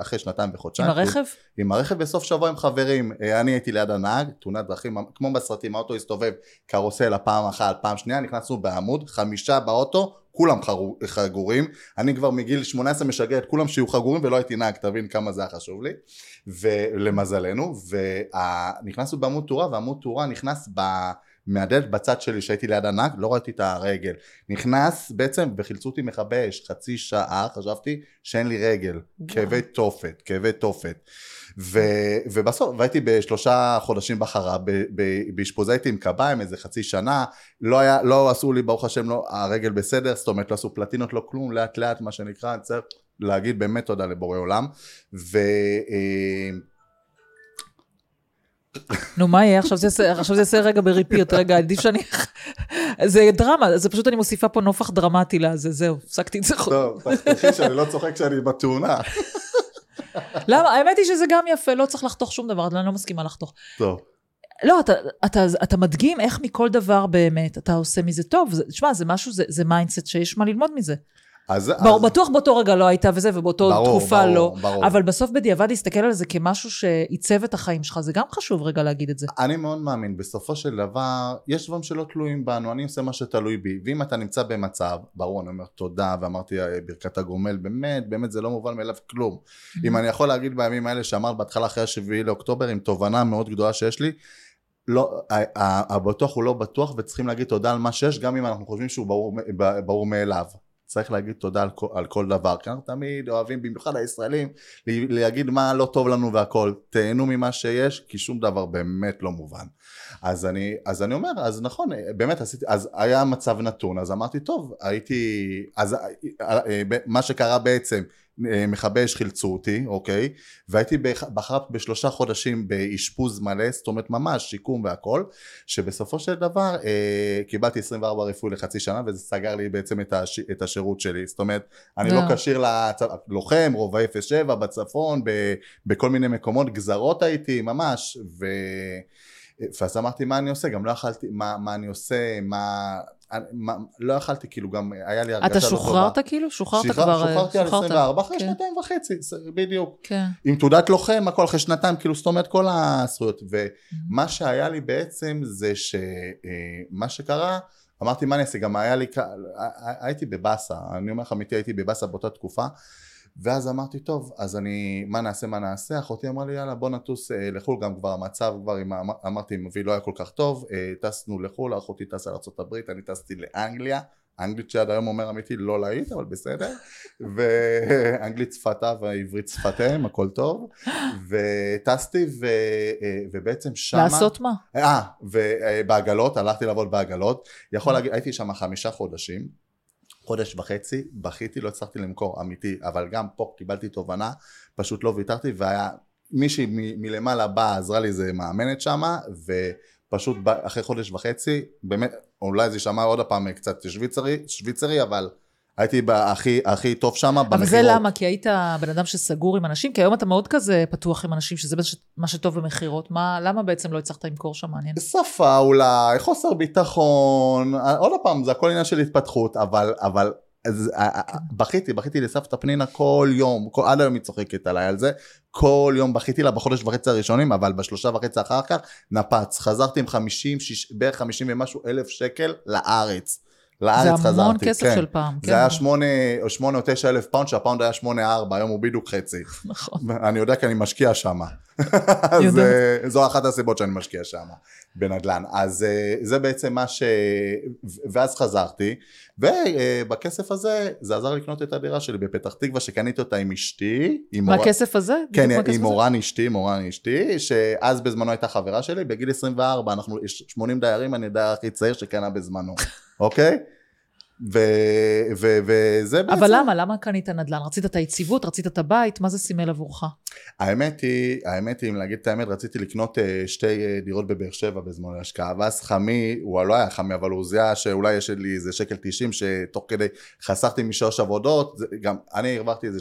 אחרי שנתיים וחודשיים. עם הרכב? עם הרכב בסוף שבוע עם חברים, אני הייתי ליד הנהג, תאונת דרכים, כמו בסרטים, האוטו הסתובב קרוסלה פעם אחת, פעם שנייה, נכנסנו בעמוד, חמישה באוטו, כולם חגורים, אני כבר מגיל 18 משגע את כולם שיהיו חגורים ולא הייתי נהג, תבין כמה זה היה חשוב לי, ולמזלנו, ונכנסנו בעמוד תאורה ועמוד תאורה נכנס ב... מהדלת בצד שלי שהייתי ליד הנהג, לא ראיתי את הרגל. נכנס בעצם וחילצו אותי מכבי אש, חצי שעה, חשבתי שאין לי רגל. כאבי תופת, כאבי תופת. ו, ובסוף, והייתי בשלושה חודשים בחרה, באשפוז הייתי עם קביים איזה חצי שנה, לא היה, לא עשו לי ברוך השם, לא, הרגל בסדר, זאת אומרת לא עשו פלטינות, לא כלום, לאט לאט מה שנקרא, אני צריך להגיד באמת תודה לבורא עולם. ו... אה, נו, מה יהיה? עכשיו זה יעשה רגע בריפיוט, רגע, עדיף שאני... זה דרמה, זה פשוט אני מוסיפה פה נופח דרמטי לזה, זהו, הפסקתי את זה. טוב, תחכי שאני לא צוחק כשאני בתאונה. למה? האמת היא שזה גם יפה, לא צריך לחתוך שום דבר, אני לא מסכימה לחתוך. טוב. לא, אתה, אתה, אתה מדגים איך מכל דבר באמת אתה עושה מזה טוב. תשמע, זה משהו, זה, זה mindset שיש מה ללמוד מזה. אז, ברור, אז... בטוח באותו רגע לא הייתה וזה, ובאותו ברור, תקופה ברור, לא. ברור. אבל בסוף בדיעבד להסתכל על זה כמשהו שעיצב את החיים שלך, זה גם חשוב רגע להגיד את זה. אני מאוד מאמין, בסופו של דבר, יש דברים שלא תלויים בנו, אני עושה מה שתלוי בי, ואם אתה נמצא במצב, ברור, אני אומר תודה, ואמרתי אה, ברכת הגומל, באמת, באמת זה לא מובן מאליו כלום. Mm-hmm. אם אני יכול להגיד בימים האלה שאמרת בהתחלה אחרי השביעי לאוקטובר, עם תובנה מאוד גדולה שיש לי, לא, הבטוח הוא לא בטוח וצריכים להגיד תודה על מה שיש גם אם אנחנו חושבים שהוא ברור, ברור מאליו צריך להגיד תודה על כל, על כל דבר, כי אנחנו תמיד אוהבים, במיוחד הישראלים, להגיד מה לא טוב לנו והכל. תהנו ממה שיש, כי שום דבר באמת לא מובן. אז אני, אז אני אומר, אז נכון, באמת עשיתי, אז היה מצב נתון, אז אמרתי, טוב, הייתי, אז מה שקרה בעצם, מכבי אש חילצו אותי, אוקיי? והייתי בחרת בשלושה חודשים באשפוז מלא, זאת אומרת ממש שיקום והכל, שבסופו של דבר אה, קיבלתי 24 רפואי לחצי שנה וזה סגר לי בעצם את, הש, את השירות שלי, זאת אומרת אני לא כשיר ללוחם, רובע 07 בצפון, ב, בכל מיני מקומות, גזרות הייתי ממש, ו... ואז אמרתי מה אני עושה, גם לא יכלתי, מה, מה אני עושה, מה, מה, לא יכלתי, כאילו גם היה לי הרגשה אתה שוחררת כאילו? שוחררת שחרר, כבר? שוחררתי על 24 אחרי כן. שנתיים וחצי, בדיוק. כן. עם תעודת לוחם, הכל אחרי שנתיים, כאילו זאת אומרת כל הזכויות. ומה שהיה לי בעצם זה שמה שקרה, אמרתי מה אני אעשה, גם היה לי, הייתי בבאסה, אני אומר לך אמיתי, הייתי בבאסה באותה תקופה. ואז אמרתי טוב אז אני מה נעשה מה נעשה? אחותי אמרה לי יאללה בוא נטוס אה, לחו"ל. גם כבר המצב כבר עם, אמרתי עם אבי לא היה כל כך טוב אה, טסנו לחו"ל אחותי טסה לארה"ב אני טסתי לאנגליה. אנגלית שעד היום אומר אמיתי לא להיט אבל בסדר. ואנגלית שפתה ועברית שפתיהם הכל טוב. וטסתי ו, אה, ובעצם שמה לעשות מה? אה ובעגלות הלכתי לעבוד בעגלות. יכול להגיד הייתי שם חמישה חודשים חודש וחצי, בכיתי, לא הצלחתי למכור, אמיתי, אבל גם פה קיבלתי תובנה, פשוט לא ויתרתי, והיה מישהי מ- מלמעלה באה, עזרה לי איזה מאמנת שמה, ופשוט אחרי חודש וחצי, באמת, אולי זה יישמע עוד פעם קצת שוויצרי, שוויצרי, אבל הייתי הכי, הכי טוב שם במכירות. אבל זה למה? כי היית בן אדם שסגור עם אנשים? כי היום אתה מאוד כזה פתוח עם אנשים, שזה מה שטוב במכירות. מה, למה בעצם לא הצלחת למכור שם? מעניין. שפה אולי, חוסר ביטחון, עוד פעם, זה הכל עניין של התפתחות, אבל, אבל אז בכיתי, בכיתי לסבתא פנינה כל יום, כל, עד היום היא צוחקת עליי על זה, כל יום בכיתי לה בחודש וחצי הראשונים, אבל בשלושה וחצי אחר כך נפץ, חזרתי עם 50, שיש, בערך 50 ומשהו אלף שקל לארץ. לארץ חזרתי. זה המון כסף כן. של פעם. זה כן. היה שמונה או שמונה או תשע אלף פאונד, שהפאונד היה שמונה ארבע, היום הוא בדיוק חצי. נכון. אני יודע כי אני משקיע שם. זו אחת הסיבות שאני משקיע שם, בנדל"ן. אז אה, זה בעצם מה ש... ואז חזרתי, ובכסף הזה, זה עזר לקנות את הדירה שלי בפתח תקווה, שקניתי אותה עם אשתי. מה הכסף הזה? כן, עם מורן אשתי, מורן אשתי, שאז בזמנו הייתה חברה שלי, בגיל 24, אנחנו 80 דיירים, אני הדייר הכי צעיר שקנה בזמנו, אוקיי? וזה בעצם... אבל למה? למה קנית נדל"ן? רצית את היציבות? רצית את הבית? מה זה סימל עבורך? האמת היא, האמת היא, אם להגיד את האמת, רציתי לקנות אה, שתי אה, דירות בבאר שבע בזמן להשקעה, ואז חמי, הוא לא היה חמי, אבל הוא זיהה שאולי יש לי איזה שקל 90, שתוך כדי חסכתי משלוש עבודות, גם אני הרווחתי איזה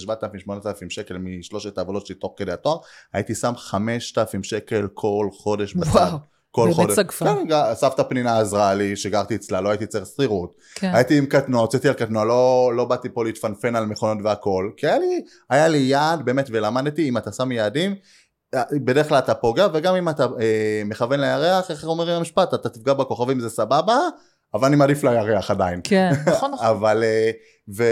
7,000-8,000 שקל משלושת העבודות שלי תוך כדי התואר, הייתי שם 5,000 שקל כל חודש בצד. וואו. כל חודש. באמת סגפן. כן, סבתא פנינה עזרה לי, שגרתי אצלה, לא הייתי צריך שכירות. כן. הייתי עם קטנוע, הוצאתי על קטנוע, לא, לא באתי פה להתפנפן על מכונות והכל, כי היה לי, היה לי יעד, באמת, ולמדתי, אם אתה שם יעדים, בדרך כלל אתה פוגע, וגם אם אתה אה, מכוון לירח, איך אומר המשפט, אתה תפגע בכוכבים זה סבבה, אבל אני מעדיף לירח עדיין. כן, נכון, נכון. אבל, אה, ו,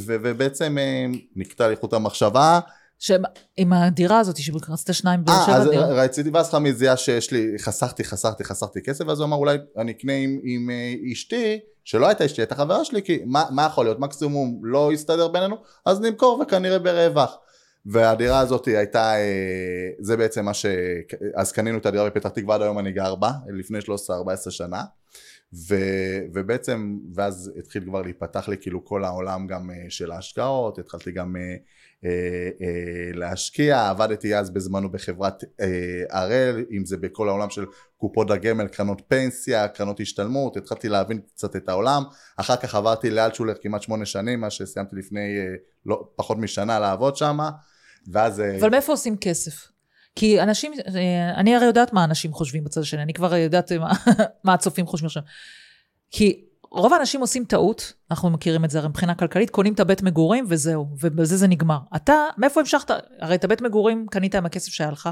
ו, ובעצם אה, נקטע לי חוט המחשבה, שעם הדירה הזאת שרצית שניים באר שבע דירה. אז רציתי ואז חמי זיהה שיש לי, חסכתי, חסכתי, חסכתי כסף, ואז הוא אמר אולי אני אקנה עם, עם אה, אשתי, שלא הייתה אשתי, הייתה חברה שלי, כי מה, מה יכול להיות, מקסימום לא יסתדר בינינו, אז נמכור וכנראה ברווח. והדירה הזאת הייתה, אה, זה בעצם מה ש... אז קנינו את הדירה בפתח תקווה, עד היום אני גר בה, לפני 13-14 שנה. ו, ובעצם, ואז התחיל כבר להיפתח לי כאילו כל העולם גם אה, של ההשקעות, התחלתי גם אה, אה, להשקיע, עבדתי אז בזמנו בחברת אה, הראל, אם זה בכל העולם של קופות הגמל, קרנות פנסיה, קרנות השתלמות, התחלתי להבין קצת את העולם, אחר כך עברתי לאלטשולר כמעט שמונה שנים, מה שסיימתי לפני לא, פחות משנה לעבוד שם, ואז... אבל מאיפה עושים כסף? כי אנשים, אני הרי יודעת מה אנשים חושבים בצד השני, אני כבר יודעת מה, מה הצופים חושבים עכשיו. כי רוב האנשים עושים טעות, אנחנו מכירים את זה הרי מבחינה כלכלית, קונים את הבית מגורים וזהו, ובזה זה נגמר. אתה, מאיפה המשכת? הרי את הבית מגורים קנית עם הכסף שהיה לך,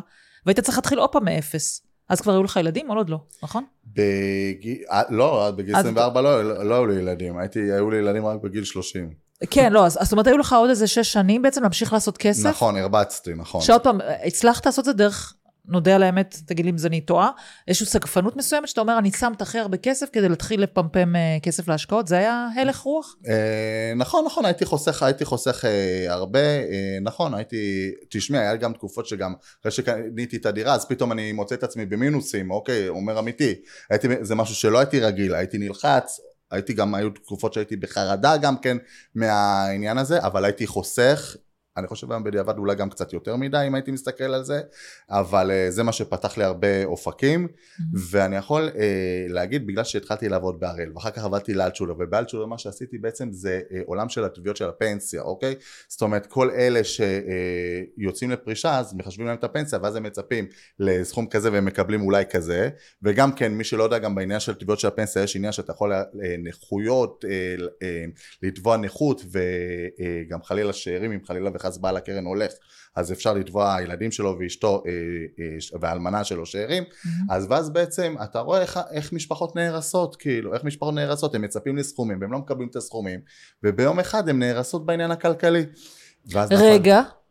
והיית צריך להתחיל עוד פעם מאפס. אז כבר היו לך ילדים או עוד לא, נכון? בגיל, אה, לא, בגיל 24 לא, לא היו לי ילדים, הייתי, היו לי ילדים רק בגיל 30. כן, לא, אז זאת אומרת, היו לך עוד איזה שש שנים בעצם להמשיך לעשות כסף. נכון, הרבצתי, נכון. שעוד פעם, הצלחת לעשות את זה דרך נודה על האמת, תגיד לי אם זה אני טועה, איזושהי סגפנות מסוימת שאתה אומר, אני שם את הכי הרבה כסף כדי להתחיל לפמפם אה, כסף להשקעות, זה היה הלך רוח? אה, נכון, נכון, הייתי חוסך, הייתי חוסך אה, הרבה, נכון, הייתי, תשמעי, היה גם תקופות שגם, אחרי שקניתי את הדירה, אז פתאום אני מוצא את עצמי במינוסים, אוקיי, אומר אמיתי, הייתי, זה משהו שלא הייתי רגיל, הייתי נלחץ, הייתי גם, היו תקופות שהייתי בחרדה גם כן מהעניין הזה, אבל הייתי חוסך, אני חושב היום בדיעבד אולי גם קצת יותר מדי אם הייתי מסתכל על זה, אבל uh, זה מה שפתח לי הרבה אופקים, mm-hmm. ואני יכול uh, להגיד בגלל שהתחלתי לעבוד בהראל, ואחר כך עבדתי לאלטשולר, ובאלטשולר מה שעשיתי בעצם זה uh, עולם של התביעות של הפנסיה, אוקיי? זאת אומרת כל אלה שיוצאים uh, לפרישה אז מחשבים להם את הפנסיה ואז הם מצפים לסכום כזה והם מקבלים אולי כזה, וגם כן מי שלא יודע גם בעניין של תביעות של הפנסיה יש עניין שאתה יכול נכויות, uh, uh, לתבוע נכות וגם uh, חלילה שאירים אם חלילה וחס בעל הקרן הולך אז אפשר לתבוע הילדים שלו ואשתו אה, אה, והאלמנה שלו שאירים mm-hmm. אז ואז בעצם אתה רואה איך, איך משפחות נהרסות כאילו איך משפחות נהרסות הם מצפים לסכומים והם לא מקבלים את הסכומים וביום אחד הם נהרסות בעניין הכלכלי רגע נכון...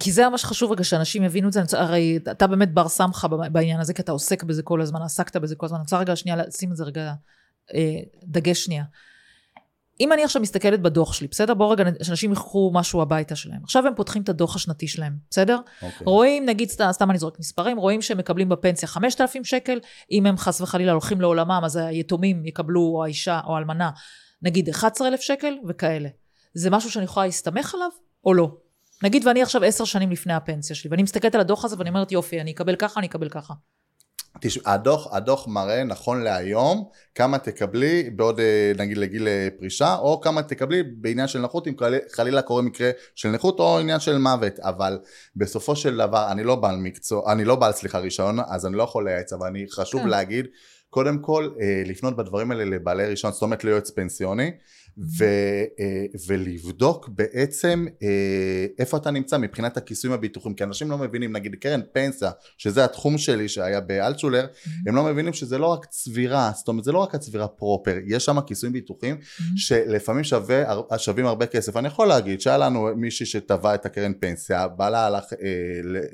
כי זה ממש חשוב רגע שאנשים יבינו את זה, הרי אתה באמת בר סמכה בעניין הזה, כי אתה עוסק בזה כל הזמן, עסקת בזה כל הזמן, אני רוצה רגע שנייה לשים את זה רגע, אה, דגש שנייה. אם אני עכשיו מסתכלת בדוח שלי, בסדר? בואו רגע, שאנשים ייקחו משהו הביתה שלהם. עכשיו הם פותחים את הדוח השנתי שלהם, בסדר? Okay. אוקיי. רואים, נגיד, סתם, סתם אני זורק מספרים, רואים שהם מקבלים בפנסיה 5,000 שקל, אם הם חס וחלילה הולכים לעולמם, אז היתומים יקבלו, או האישה, או האלמנה, נגיד 11,000 שקל וכאלה. זה משהו שאני יכולה להסתמך עליו, או לא? נגיד ואני עכשיו עשר שנים לפני הפנסיה שלי, ואני מסתכלת על הדוח הזה ואני אומרת, יופי, אני אקבל ככה, אני אקבל ככה. תשמע, הדוח, הדוח מראה נכון להיום כמה תקבלי בעוד אה, נגיד לגיל אה, פרישה או כמה תקבלי בעניין של נכות אם חלילה קורה מקרה של נכות או עניין של מוות אבל בסופו של דבר אני לא בעל מקצוע, אני לא בעל סליחה רישיון אז אני לא יכול לייעץ אבל אני חשוב כן. להגיד קודם כל אה, לפנות בדברים האלה לבעלי רישיון זאת אומרת ליועץ פנסיוני ו, אה, ולבדוק בעצם אה, איפה אתה נמצא מבחינת הכיסויים הביטוחיים כי אנשים לא מבינים נגיד קרן פנסיה שזה התחום שלי שהיה באלטשולר mm-hmm. הם לא מבינים שזה לא רק צבירה זאת אומרת זה לא רק הצבירה פרופר יש שם כיסויים ביטוחיים mm-hmm. שלפעמים שווה, שווים הרבה כסף אני יכול להגיד שהיה לנו מישהי שטבע את הקרן פנסיה בעלה הלך אה,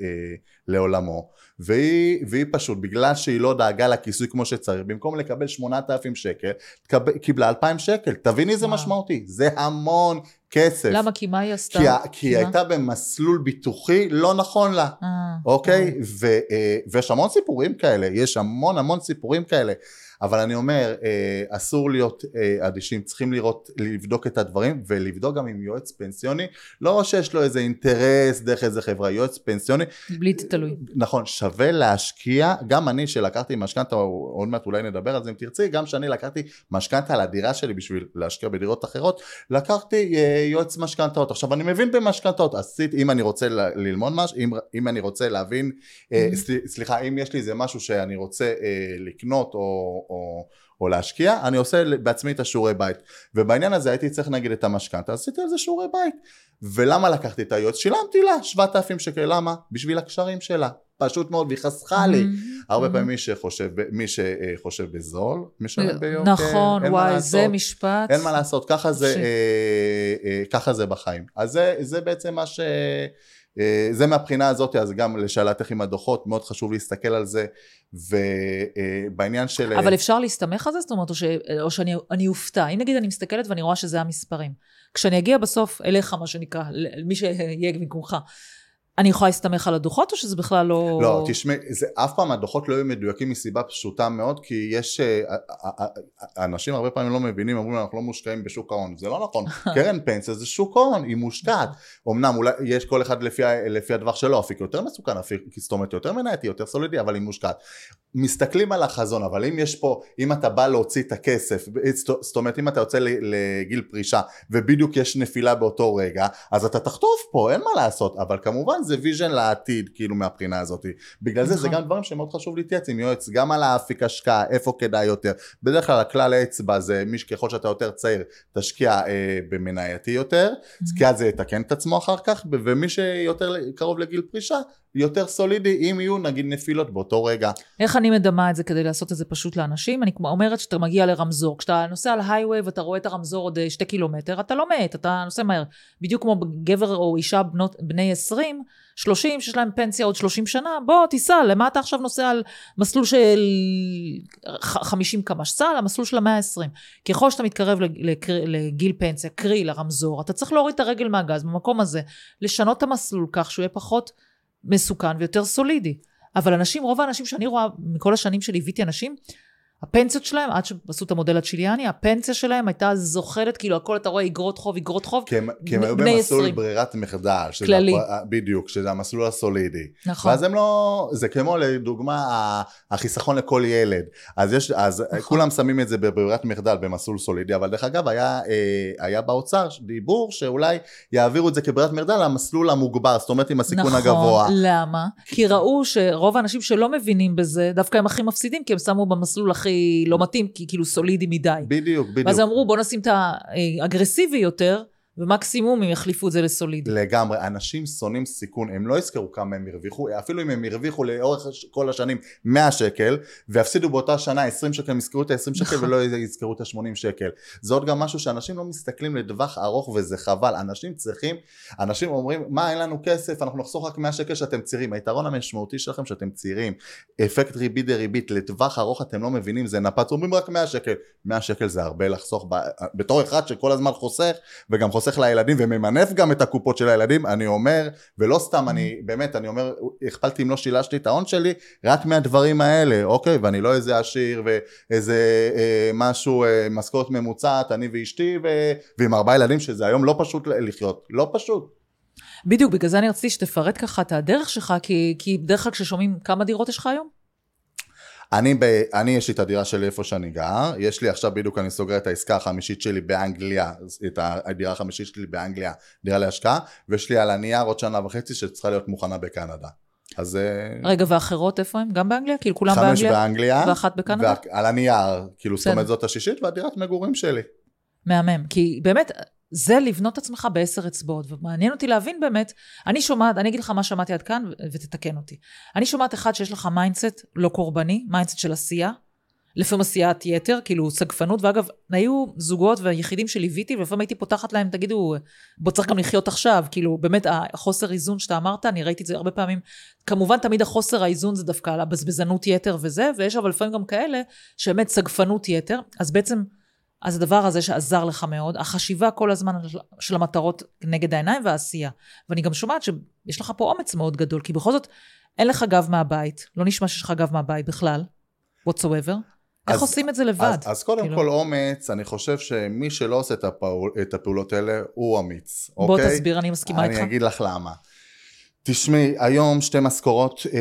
אה, לעולמו והיא, והיא פשוט בגלל שהיא לא דאגה לכיסוי כמו שצריך במקום לקבל 8,000 שקל קיבלה 2,000 שקל תביני איזה משמעותי זה המון כסף. למה? כי מה היא עשתה? כי, כי היא הייתה במסלול ביטוחי לא נכון לה. אה, אוקיי? אה. ו, אה, ויש המון סיפורים כאלה יש המון המון סיפורים כאלה אבל אני אומר, אה, אסור להיות אה, אדישים, צריכים לראות, לבדוק את הדברים ולבדוק גם עם יועץ פנסיוני, לא שיש לו איזה אינטרס דרך איזה חברה, יועץ פנסיוני. בלי תלוי. נכון, שווה להשקיע, גם אני שלקחתי משכנתה, עוד מעט אולי נדבר על זה אם תרצי, גם שאני לקחתי משכנתה על הדירה שלי בשביל להשקיע בדירות אחרות, לקחתי אה, יועץ משכנתאות. עכשיו אני מבין במשכנתאות, עשיתי, אם אני רוצה ללמוד משהו, אם, אם אני רוצה להבין, mm-hmm. סליחה, אם יש לי איזה משהו שאני רוצה לקנות או... או, או להשקיע, אני עושה בעצמי את השיעורי בית. ובעניין הזה הייתי צריך נגיד את המשכנתה, עשיתי על זה שיעורי בית. ולמה לקחתי את היועץ? שילמתי לה 7,000 שקל, למה? בשביל הקשרים שלה. פשוט מאוד, והיא חסכה לי. Mm-hmm. הרבה פעמים מי שחושב, מי שחושב בזול, משלם ביוקר. נכון, וואי, זה משפט. אין מה לעשות, ככה זה, אה, אה, ככה זה בחיים. אז זה, זה בעצם מה ש... אה, זה מהבחינה הזאת, אז גם לשאלתך עם הדוחות, מאוד חשוב להסתכל על זה, ובעניין של... אבל אפשר להסתמך על זה? זאת אומרת, או, ש... או שאני אופתע. אם נגיד אני מסתכלת ואני רואה שזה המספרים. כשאני אגיע בסוף אליך, מה שנקרא, מי שיהיה במקומך, אני יכולה להסתמך על הדוחות או שזה בכלל לא... לא, תשמעי, זה אף פעם הדוחות לא יהיו מדויקים מסיבה פשוטה מאוד כי יש, אה, אנשים הרבה פעמים לא מבינים, אומרים אנחנו לא מושקעים בשוק ההון, זה לא נכון, קרן פנסיה זה שוק ההון, היא מושקעת, אמנם אולי יש כל אחד לפי, לפי הדבר שלו, אפיק יותר מסוכן, אפיק זאת אומרת יותר מנייתי, יותר סולידי, אבל היא מושקעת. מסתכלים על החזון, אבל אם יש פה, אם אתה בא להוציא את הכסף, זאת אומרת אם אתה יוצא לגיל פרישה ובדיוק יש נפילה באותו רגע, אז אתה תחטוף פה, אין מה לעשות, אבל כמובן זה vision לעתיד, כאילו מהבחינה הזאת. בגלל זה זה נכון. גם דברים שמאוד חשוב להתייעץ עם יועץ, גם על האפיק השקעה, איפה כדאי יותר. בדרך כלל הכלל האצבע זה מי שככל שאתה יותר צעיר, תשקיע אה, במנייתי יותר, כי אז זה יתקן את עצמו אחר כך, ומי שיותר קרוב לגיל פרישה, יותר סולידי אם יהיו נגיד נפילות באותו רגע. איך אני מדמה את זה כדי לעשות את זה פשוט לאנשים? אני אומרת שאתה מגיע לרמזור, כשאתה נוסע על הייווי ואתה רואה את הרמזור עוד אה, שתי קילומטר, אתה לא מת, אתה נוסע מהר. בדיוק כמו גבר או אישה בנות, בני 20, 30 שיש להם פנסיה עוד 30 שנה, בוא תיסע, למה אתה עכשיו נוסע על מסלול של 50 קמ"ש? סע על המסלול של המאה ה-20. ככל שאתה מתקרב לגיל פנסיה, קרי לרמזור, אתה צריך להוריד את הרגל מהגז במקום הזה, לשנות את המסלול כך שהוא יהיה פחות מסוכן ויותר סולידי. אבל אנשים, רוב האנשים שאני רואה, מכל השנים שליוויתי אנשים, הפנסיות שלהם, עד שעשו את המודל הצ'יליאני, הפנסיה שלהם הייתה זוכרת, כאילו הכל אתה רואה אגרות חוב, אגרות חוב, כי הם, כי הם היו במסלול 20. ברירת מחדל. כללי. הפ... בדיוק, שזה המסלול הסולידי. נכון. ואז הם לא, זה כמו לדוגמה החיסכון לכל ילד. אז יש, אז נכון. כולם שמים את זה בברירת מחדל במסלול סולידי, אבל דרך אגב היה, אה, היה באוצר דיבור שאולי יעבירו את זה כברירת מחדל למסלול המוגבר, זאת אומרת עם הסיכון נכון, הגבוה. נכון, למה? כי ראו שרוב האנשים שלא מבינים בזה, דווקא הם הכי מפסידים, כי הם שמו במסלול הכי... הכי לא מתאים, כי כאילו סולידי מדי. בדיוק, בדיוק. ואז אמרו, בוא נשים את האגרסיבי יותר, ומקסימום הם יחליפו את זה לסולידי. לגמרי, אנשים שונאים סיכון, הם לא יזכרו כמה הם הרוויחו, אפילו אם הם הרוויחו לאורך כל השנים 100 שקל, ויפסידו באותה שנה 20 שקל, הם יזכרו את ה-20 שקל נכון. ולא יזכרו את ה-80 שקל. זה עוד גם משהו שאנשים לא מסתכלים לטווח ארוך וזה חבל, אנשים צריכים, אנשים אומרים, מה אין לנו כסף, אנחנו נחסוך רק 100 שקל שאתם צעירים, היתרון המשמעותי שלכם שאתם צעירים, אפקט ריבית דריבית, לטווח ארוך אתם לא מבינים, זה נפץ, אומרים רק 100 שקל, 100 שקל זה הרבה לחסוך, בתור אחד שכל הזמן חוסך, וגם חוסך חוסך לילדים וממנף גם את הקופות של הילדים, אני אומר, ולא סתם אני, באמת, אני אומר, הכפלתי אם לא שילשתי את ההון שלי, רק מהדברים האלה, אוקיי? ואני לא איזה עשיר ואיזה אה, משהו, אה, משכורת ממוצעת, אני ואשתי, ו... ועם ארבעה ילדים, שזה היום לא פשוט לחיות, לא פשוט. בדיוק, בגלל זה אני רציתי שתפרט ככה את הדרך שלך, כי, כי בדרך כלל כששומעים כמה דירות יש לך היום? אני, ב, אני יש לי את הדירה שלי איפה שאני גר, יש לי עכשיו בדיוק אני סוגר את העסקה החמישית שלי באנגליה, את הדירה החמישית שלי באנגליה, דירה להשקעה, ויש לי על הנייר עוד שנה וחצי שצריכה להיות מוכנה בקנדה. אז... אה, רגע, ואחרות איפה הם? גם באנגליה? כאילו כולם חמש באנגליה? באנגליה, ואחת בקנדה? ועל הנייר, כאילו זאת. אומרת זאת השישית והדירת מגורים שלי. מהמם. כי באמת, זה לבנות עצמך בעשר אצבעות, ומעניין אותי להבין באמת, אני שומעת, אני אגיד לך מה שמעתי עד כאן, ותתקן אותי. אני שומעת אחד שיש לך mindset לא קורבני, mindset של עשייה, לפעמים עשיית יתר, כאילו סגפנות, ואגב, היו זוגות ויחידים שליוויתי, ולפעמים הייתי פותחת להם, תגידו, בוא צריך גם לחיות עכשיו, כאילו, באמת, החוסר איזון שאתה אמרת, אני ראיתי את זה הרבה פעמים. כמובן, תמיד החוסר האיזון זה דווקא על הבזבזנות יתר וזה, ויש אבל לפעמים גם כאלה, שבאמת סגפנות יתר, אז בעצם, אז הדבר הזה שעזר לך מאוד, החשיבה כל הזמן של- המטרות נגד העיניים והעשייה. ואני גם שומעת שיש לך פה אומץ מאוד גדול, כי בכל זאת, אין לך גב מהבית, לא נשמע שיש לך גב מהבית בכלל, whatsoever. איך אז- עושים את זה לבד? אז, אז קודם כאילו. כל אומץ, אני חושב שמי שלא עושה את, הפעול, את הפעולות האלה, הוא אמיץ, בוא אוקיי? תסביר, אני מסכימה איתך. אני אגיד לך למה. תשמעי, היום שתי משכורות אה,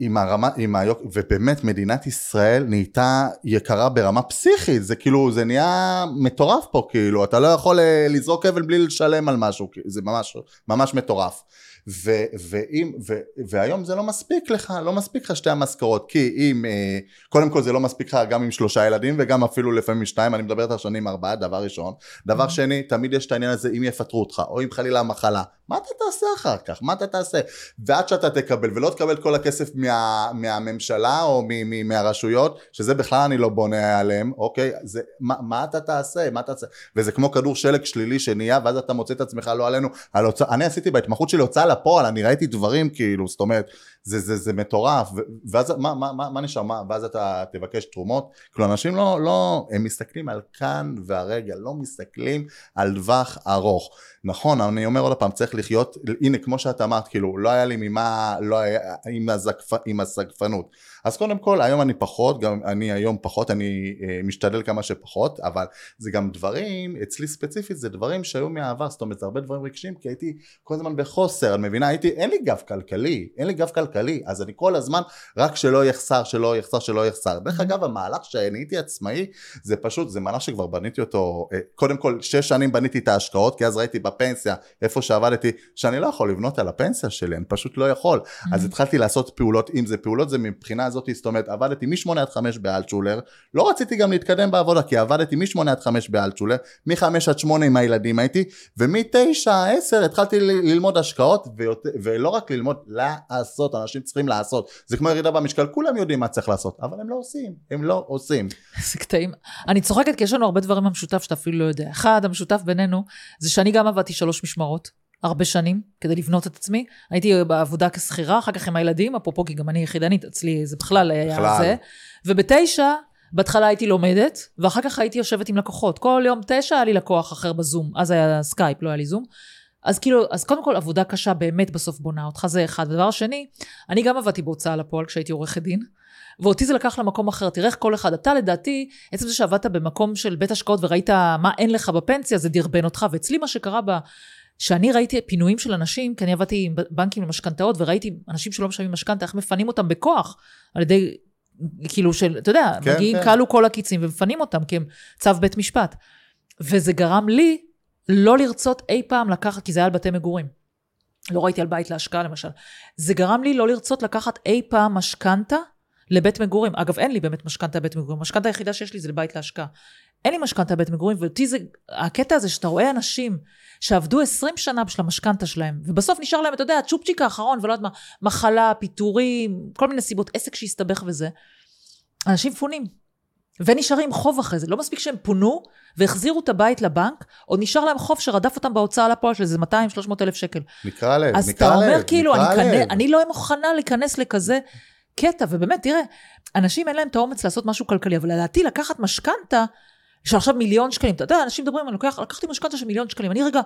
עם הרמה, עם היוק... ובאמת מדינת ישראל נהייתה יקרה ברמה פסיכית, זה כאילו, זה נהיה מטורף פה, כאילו, אתה לא יכול אה, לזרוק אבן בלי לשלם על משהו, זה ממש, ממש מטורף. ו, ואם, ו, והיום זה לא מספיק לך, לא מספיק לך שתי המשכורות, כי אם, אה, קודם כל זה לא מספיק לך גם עם שלושה ילדים וגם אפילו לפעמים שניים, אני מדבר איתך שאני עם ארבעה, דבר ראשון. דבר Mhm. שני, תמיד יש את העניין הזה, אם יפטרו אותך, או אם חלילה מחלה, מה אתה תעשה אחר כך? מה אתה תעשה? ועד שאתה תקבל, ולא תקבל כל הכסף מה, מהממשלה או מ, מ, מהרשויות, שזה בכלל אני לא בונה עליהם, אוקיי? זה, מה, מה אתה תעשה? מה אתה תעשה? וזה כמו כדור שלג שלילי שנהיה, ואז אתה מוצא את עצמך לא עלינו, על הוצא, אני עשיתי בהתמחות שלי הוצאה לפועל, אני ראיתי דברים כאילו, זאת אומרת, זה, זה, זה מטורף, ואז מה, מה, מה, מה נשאר, מה, ואז אתה תבקש תרומות, כאילו אנשים לא, לא, הם מסתכלים על כאן והרגע, לא מסתכלים על טווח ארוך. נכון, אני אומר עוד פעם, צריך לחיות, הנה כמו שאת אמרת, כאילו, לא היה לי ממה, לא היה, עם, הזקפ, עם הסגפנות. אז קודם כל, היום אני פחות, גם אני היום פחות, אני אה, משתדל כמה שפחות, אבל זה גם דברים, אצלי ספציפית, זה דברים שהיו מהעבר, זאת אומרת, זה הרבה דברים רגשיים, כי הייתי כל הזמן בחוסר, את מבינה? הייתי, אין לי גב כלכלי, אין לי גב כלכלי, אז אני כל הזמן, רק שלא יחסר, שלא יחסר, שלא יחסר. דרך אגב, המהלך שאני הייתי עצמאי, זה פשוט, זה מהלך שכבר בניתי אותו, אה, קודם כל, שש שנים בניתי את ההשקעות, כי אז ראיתי בפנסיה, איפה שעבדתי, שאני לא יכול לבנות על הפנסיה שלי, אני פשוט לא יכול. אז התחלתי לעשות פעולות, אם זה פעולות, זה מבחינה הזאת, זאת אומרת, עבדתי מ-8 עד 5 באלטשולר, לא רציתי גם להתקדם בעבודה, כי עבדתי מ-8 עד 5 באלטשולר, מ-5 עד 8 עם הילדים הייתי, ומ-9, 10 התחלתי ללמוד השקעות, ויותר, ולא רק ללמוד, לעשות, אנשים צריכים לעשות. זה כמו ירידה במשקל, כולם יודעים מה צריך לעשות, אבל הם לא עושים, הם לא עושים. איזה קטעים. אני צוחקת כי יש לנו הרבה דברים במשותף שאתה אפילו לא יודע. אחד, המשותף בינינו, זה שאני גם עבדתי שלוש משמרות, הרבה שנים, כדי לבנות את עצמי. הייתי בעבודה כשכירה, אחר כך עם הילדים, אפרופו, כי גם אני יחידנית, אצלי זה בכלל היה בכלל. זה. ובתשע, בהתחלה הייתי לומדת, ואחר כך הייתי יושבת עם לקוחות. כל יום תשע היה לי לקוח אחר בזום, אז היה סקייפ, לא היה לי זום. אז כאילו, אז קודם כל, עבודה קשה באמת בסוף בונה אותך, זה אחד. ודבר שני, אני גם עבדתי בהוצאה לפועל כשהייתי עורכת דין, ואותי זה לקח למקום אחר. תראה איך כל אחד, אתה לדעתי, עצם זה שעבדת במקום של בית השקעות וראית מה אין לך בפנסיה, זה דרבן אותך. ואצלי מה שקרה ב... שאני ראיתי פינויים של אנשים, כי אני עבדתי עם בנקים למשכנתאות, וראיתי אנשים שלא משלמים משכנתה, איך מפנים אותם בכוח, על ידי, כאילו של, אתה יודע, כן, מגיעים, כן. כלו כל הקיצים ומפנים אותם, כי הם צו בית משפט. וזה גרם לי לא לרצות אי פעם לקחת, כי זה היה על בתי מגורים. לא ראיתי על בית להשקעה למשל. זה גרם לי לא לרצות לקחת אי פעם משכנתה לבית מגורים. אגב, אין לי באמת משכנתה לבית מגורים. המשכנתה היחידה שיש לי זה לבית להשקעה. אין לי משכנתה לבית מגורים, ואותי זה, הקטע הזה שאתה רואה אנשים שעבדו 20 שנה בשביל המשכנתה שלהם, ובסוף נשאר להם, אתה יודע, הצ'ופצ'יק האחרון, ולא יודעת מה, מחלה, פיטורים, כל מיני סיבות, עסק שהסתבך וזה. אנשים מפונים. ונשארים חוב אחרי זה. לא מספיק שהם פונו והחזירו את הבית לבנק, עוד נשאר להם חוב שרדף אותם בהוצאה לפועל של איזה 200-300 אלף שקל. נקרא לב, אז נקרא אתה לב, אומר כאילו, אני, נקרא כנ... לב. אני לא מוכנה להיכנס לכזה קטע, ובאמת, תראה, אנשים אין להם את האומץ לעשות משהו כלכלי, אבל לדעתי לקחת משכנתה של עכשיו מיליון שקלים, אתה יודע, אנשים מדברים, אני לוקח, לקחתי משכנתה של מיליון שקלים, אני רגע,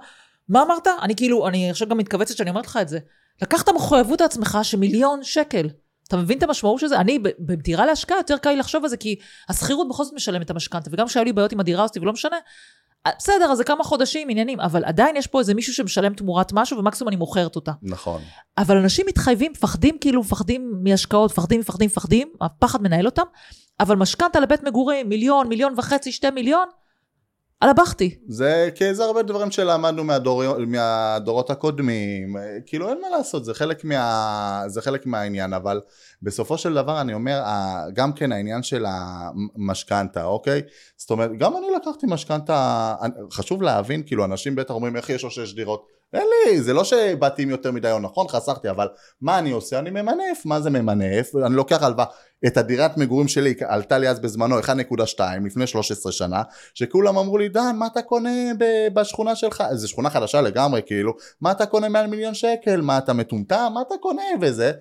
מה אמרת? אני כאילו, אני עכשיו גם מתכווצת שאני אומרת לך את זה. לקחת מחויבות לעצמך של מיליון שקל. אתה מבין את המשמעות של זה? אני, בדירה להשקעה יותר קל לי לחשוב על זה, כי השכירות בכל זאת משלמת את המשכנתה, וגם כשהיו לי בעיות עם הדירה הזאת, ולא משנה, בסדר, אז זה כמה חודשים, עניינים, אבל עדיין יש פה איזה מישהו שמשלם תמורת משהו, ומקסימום אני מוכרת אותה. נכון. אבל אנשים מתחייבים, מפחדים כאילו, מפחדים מהשקעות, מפחדים, מפחדים, מפחדים, הפחד מנהל אותם, אבל משכנתה לבית מגורים, מיליון, מיליון וחצי, שתי מיליון, על הבכתי. זה כי זה הרבה דברים שלמדנו מהדור, מהדורות הקודמים, כאילו אין מה לעשות, זה חלק, מה, זה חלק מהעניין, אבל בסופו של דבר אני אומר, גם כן העניין של המשכנתה, אוקיי? זאת אומרת, גם אני לקחתי משכנתה, חשוב להבין, כאילו אנשים בטח אומרים איך יש לו שש דירות, אין לי, זה לא שבאתי עם יותר מדי, נכון, חסכתי, אבל מה אני עושה? אני ממנף, מה זה ממנף? אני לוקח הלוואה, את הדירת מגורים שלי, עלתה לי אז בזמנו 1.2 לפני 13 שנה, שכולם אמרו לי, דן, מה אתה קונה בשכונה שלך? זו שכונה חדשה לגמרי, כאילו, מה אתה קונה מעל מיליון שקל? מה אתה מטומטם? מה אתה קונה? וזה.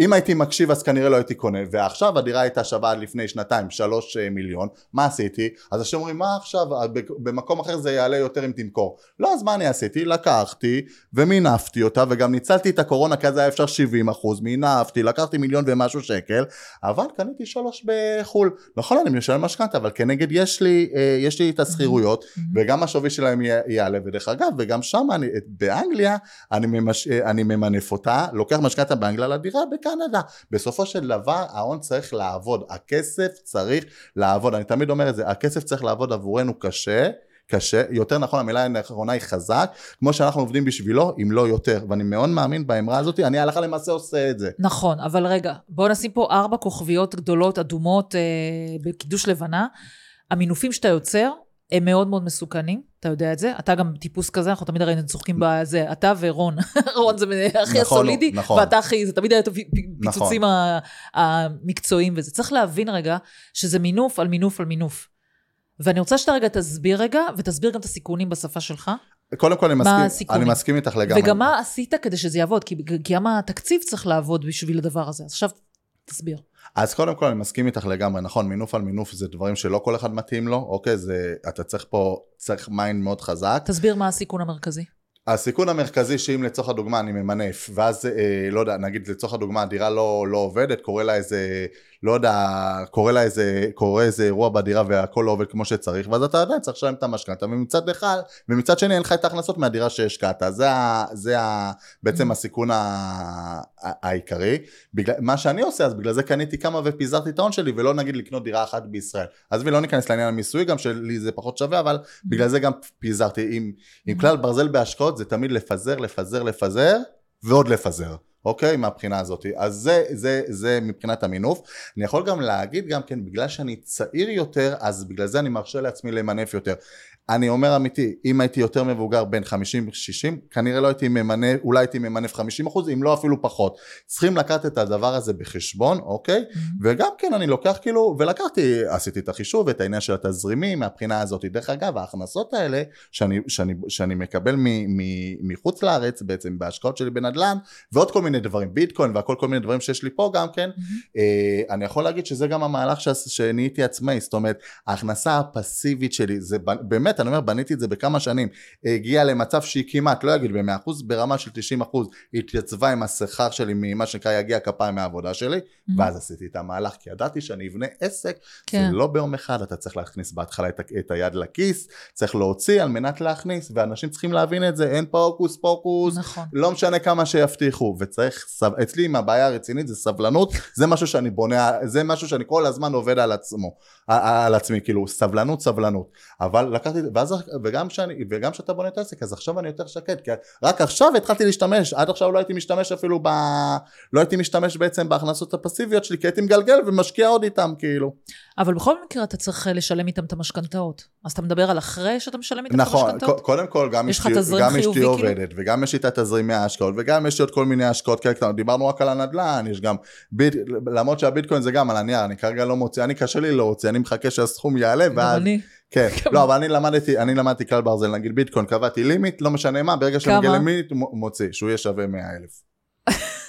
אם הייתי מקשיב אז כנראה לא הייתי קונה. ועכשיו הדירה הייתה שווה עד לפני שנתיים שלוש אה, מיליון. מה עשיתי? אז אנשים אומרים מה עכשיו? אה, במקום אחר זה יעלה יותר אם תמכור. לא אז מה אני עשיתי? לקחתי ומינפתי אותה וגם ניצלתי את הקורונה כי אז היה אפשר 70 אחוז. מינפתי לקחתי מיליון ומשהו שקל אבל קניתי שלוש בחו"ל. נכון אני משלם משכנתה אבל כנגד יש לי אה, יש לי את השכירויות וגם השווי שלהם יעלה. ודרך אגב וגם שם אני, באנגליה אני, ממש, אני ממנף אותה לוקח משכנתה באנגליה לדירה בקנדה. בסופו של דבר ההון צריך לעבוד, הכסף צריך לעבוד, אני תמיד אומר את זה, הכסף צריך לעבוד עבורנו קשה. קשה, יותר נכון המילה האחרונה היא חזק, כמו שאנחנו עובדים בשבילו, אם לא יותר, ואני מאוד מאמין באמרה הזאת, אני הלכה למעשה עושה את זה. נכון, אבל רגע, בואו נשים פה ארבע כוכביות גדולות, אדומות, אה, בקידוש לבנה. המינופים שאתה יוצר, הם מאוד מאוד מסוכנים, אתה יודע את זה. אתה גם טיפוס כזה, אנחנו תמיד הרי צוחקים בזה, אתה ורון. רון זה הכי נכון, הסולידי, נכון. ואתה הכי, זה תמיד היה את הפיצוצים נכון. המקצועיים וזה. צריך להבין רגע שזה מינוף על מינוף על מינוף. ואני רוצה שאתה רגע תסביר רגע, ותסביר גם את הסיכונים בשפה שלך. קודם כל אני מסכים, אני מסכים איתך לגמרי. וגם מה עשית כדי שזה יעבוד, כי גם התקציב צריך לעבוד בשביל הדבר הזה. אז עכשיו תסביר. אז קודם כל אני מסכים איתך לגמרי, נכון, מינוף על מינוף זה דברים שלא כל אחד מתאים לו, אוקיי, זה, אתה צריך פה, צריך mind מאוד חזק. תסביר מה הסיכון המרכזי. הסיכון המרכזי שאם לצורך הדוגמה אני ממנף ואז אה, לא יודע נגיד לצורך הדוגמה הדירה לא, לא עובדת קורה לה איזה לא יודע קורה לה איזה קורה איזה אירוע בדירה והכל לא עובד כמו שצריך ואז אתה עדיין צריך לשלם את המשכנתה ומצד אחד ומצד שני אין לך את ההכנסות מהדירה שהשקעת זה, ה, זה ה, בעצם mm-hmm. הסיכון ה, ה, העיקרי בגלל, מה שאני עושה אז בגלל זה קניתי כמה ופיזרתי את ההון שלי ולא נגיד לקנות דירה אחת בישראל אז ולא ניכנס לעניין המיסוי גם שלי זה פחות שווה אבל mm-hmm. בגלל זה גם פיזרתי עם, עם כלל ברזל בהשקעות זה תמיד לפזר, לפזר, לפזר ועוד לפזר. אוקיי? מהבחינה הזאת. אז זה, זה, זה מבחינת המינוף. אני יכול גם להגיד גם כן, בגלל שאני צעיר יותר, אז בגלל זה אני מרשה לעצמי למנף יותר. אני אומר אמיתי, אם הייתי יותר מבוגר בין 50-60, כנראה לא הייתי ממנה, אולי הייתי ממנף 50 אחוז, אם לא אפילו פחות. צריכים לקחת את הדבר הזה בחשבון, אוקיי? Mm-hmm. וגם כן אני לוקח כאילו, ולקחתי, עשיתי את החישוב, את העניין של התזרימים מהבחינה הזאת. דרך אגב, ההכנסות האלה שאני, שאני, שאני מקבל מ, מ, מחוץ לארץ, בעצם בהשקעות שלי בנדל"ן, ועוד כל מיני דברים, ביטקוין והכל כל מיני דברים שיש לי פה גם כן, mm-hmm. אה, אני יכול להגיד שזה גם המהלך שנהייתי עצמאי, זאת אומרת, ההכנסה הפסיבית שלי, זה באמת באמת, אני אומר, בניתי את זה בכמה שנים, הגיע למצב שהיא כמעט, לא אגיד ב-100%, ברמה של 90%, התייצבה עם השכר שלי ממה שנקרא יגיע כפיים מהעבודה שלי, mm-hmm. ואז עשיתי את המהלך, כי ידעתי שאני אבנה עסק, כן. זה לא ביום אחד, אתה צריך להכניס בהתחלה את, את היד לכיס, צריך להוציא על מנת להכניס, ואנשים צריכים להבין את זה, אין פה הוקוס פוקוס, נכון. לא משנה כמה שיבטיחו, וצריך, סב... אצלי עם הבעיה הרצינית זה סבלנות, זה משהו שאני בונה, זה משהו שאני כל הזמן עובד על עצמו, על עצמי, כאילו, סבלנות, סבלנות, אבל לקחתי ואז, וגם כשאתה בונה את העסק, אז עכשיו אני יותר שקט, כי רק עכשיו התחלתי להשתמש, עד עכשיו לא הייתי משתמש אפילו ב... לא הייתי משתמש בעצם בהכנסות הפסיביות שלי, כי הייתי מגלגל ומשקיע עוד איתם, כאילו. אבל בכל מקרה אתה צריך אה, לשלם איתם את המשכנתאות. אז אתה מדבר על אחרי שאתה משלם איתם נכון, את המשכנתאות? נכון, קודם כל, גם אשתי, כאילו? עובדת, וגם יש לי את התזרימי ההשקעות, וגם יש לי עוד כל מיני השקעות כאלה, דיברנו רק על הנדל"ן, יש גם, ביט, למרות שהביטקוין זה גם על הנייר, אני כרגע לא מוציא, אני קשה לי להוציא, אני מחכה שהסכום יעלה, ואז... אני. כן, לא, אבל אני למדתי, אני למדתי כלל ברזל, נגיד ביטקוין, קבעתי לימיט, לא משנה מה, ברגע שאני מגיע לימיט, מוציא, שהוא יהיה שווה 100 אלף.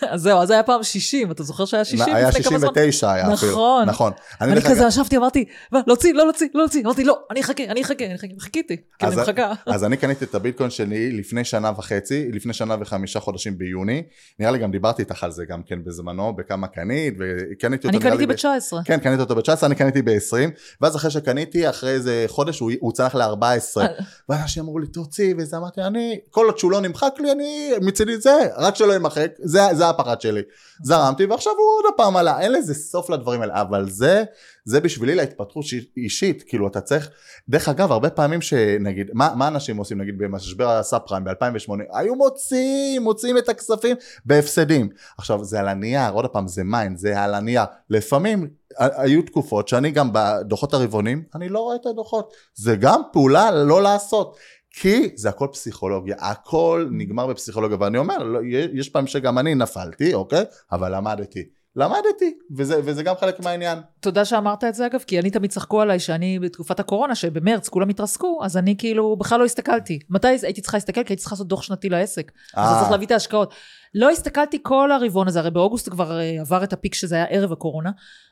אז זהו, אז זה היה פעם 60, אתה זוכר שהיה 60 היה לפני כמה זמן? 69 היה אפילו. נכון. נכון. אני כזה ישבתי, אמרתי, "מה, להוציא, לא להוציא, לא להוציא. אמרתי, לא, אני אחכה, אני אחכה, אני אחכה. חיכיתי, כי אני מחכה. אז אני קניתי את הביטקוין שלי לפני שנה וחצי, לפני שנה וחמישה חודשים ביוני. נראה לי גם דיברתי איתך על זה גם כן בזמנו, בכמה קנית, וקניתי אותו אני קניתי ב- ב-19. כן, קניתי אותו ב-19, אני קניתי ב-20, ואז אחרי שקניתי, אחרי איזה חודש הוא, צנח ל-14. אה. ואנשים אמרו לי, תוציא, וזה אמרתי, אני, כל עוד שהוא לא נמחק לי, אני, מצידי זה, רק שלא יימחק, זה הפחד שלי. זרמתי, ועכשיו הוא עוד פעם עלה, אין לזה סוף לדברים האלה, אבל זה, זה בשבילי להתפתחות אישית, כאילו אתה צריך, דרך אגב, הרבה פעמים שנגיד, מה, מה אנשים עושים, נגיד במשבר הסאב פריים ב-2008, היו מוציאים, מוציאים את הכספים בהפסדים. עכשיו, זה על הנייר, עוד פעם, זה mind, זה על הנייר. לפעמים היו תקופות שאני גם בדוחות הרבעונים, אני לא רואה את הדוחות. זה גם פעולה לא לעשות. כי זה הכל פסיכולוגיה, הכל נגמר בפסיכולוגיה, ואני אומר, לא, יש פעמים שגם אני נפלתי, אוקיי? אבל למדתי. למדתי, וזה, וזה גם חלק מהעניין. תודה שאמרת את זה אגב, כי אני תמיד צחקו עליי שאני בתקופת הקורונה, שבמרץ כולם התרסקו, אז אני כאילו בכלל לא הסתכלתי. מתי הייתי צריכה להסתכל? כי הייתי צריכה לעשות דוח שנתי לעסק. אז אה. צריך להביא את ההשקעות. לא הסתכלתי כל הרבעון הזה, הרי באוגוסט כבר אה, עבר את הפיק שזה היה ערב הקורונה,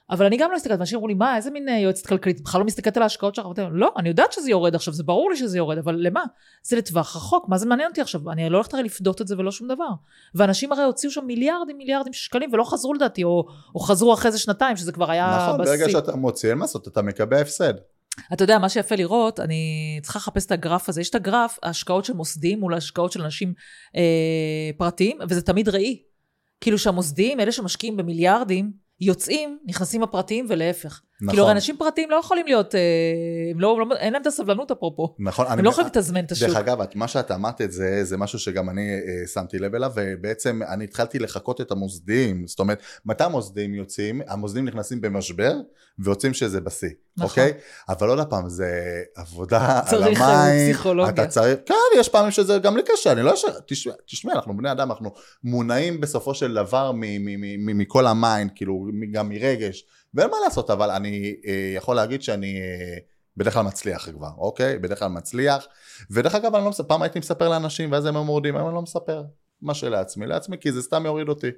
אבל אני גם לא הסתכלתי, ואנשים אמרו לי, מה, איזה מין אה, יועצת כלכלית, בכלל לא מסתכלת על ההשקעות שלך? להם, לא, אני יודעת שזה יורד עכשיו, זה ברור לי שזה יורד, אבל למה? זה לטווח רחוק, מה זה מעניין אותי עכשיו? אני לא הולכת הרי לפדות את זה ולא שום דבר. ואנשים הרי הוציאו שם מיליארדים מיליארדים של שקלים ולא חזרו לדעתי, או, או חזרו אחרי זה שנתיים, שזה כבר היה נכון, בשיא. ברגע שאתה מוציא, אין מה לעשות, אתה מקבל הפסד. אתה יודע, מה שיפה לראות, אני צריכה לחפש את הגרף הזה. יש את הגרף, ההשקעות של מוסדים מול ההשקעות של אנשים אה, פרטיים, וזה תמיד ראי. כאילו שהמוסדים, אלה שמשקיעים במיליארדים, יוצאים, נכנסים הפרטיים ולהפך. נכון. כאילו, אנשים פרטיים לא יכולים להיות, אה, הם לא, לא, אין להם את הסבלנות אפרופו. נכון, הם לא יכולים לתזמן את השוק. דרך אגב, מה שאת אמרת את זה, זה משהו שגם אני אה, שמתי לב אליו, ובעצם אני התחלתי לחקות את המוסדיים, זאת אומרת, מתי המוסדיים יוצאים? המוסדיים נכנסים במשבר, ויוצאים שזה בשיא, נכון. אוקיי? אבל עוד פעם, זה עבודה על צריך, אה, המים, פסיכולוגיה. אתה צריך, כן, יש פעמים שזה גם לי קשה, אני לא אשקר, תשמע, תשמע, אנחנו בני אדם, אנחנו מונעים בסופו של דבר מכל ה mind, כאילו, גם מרגש, ואין מה לעשות, אבל אני אה, יכול להגיד שאני... אה, בדרך כלל מצליח כבר, אוקיי? בדרך כלל מצליח. ודרך אגב, אני לא מספר, פעם הייתי מספר לאנשים, ואז הם היו מורדים, היום אני לא מספר. מה שלעצמי, לעצמי, כי זה סתם יוריד אותי.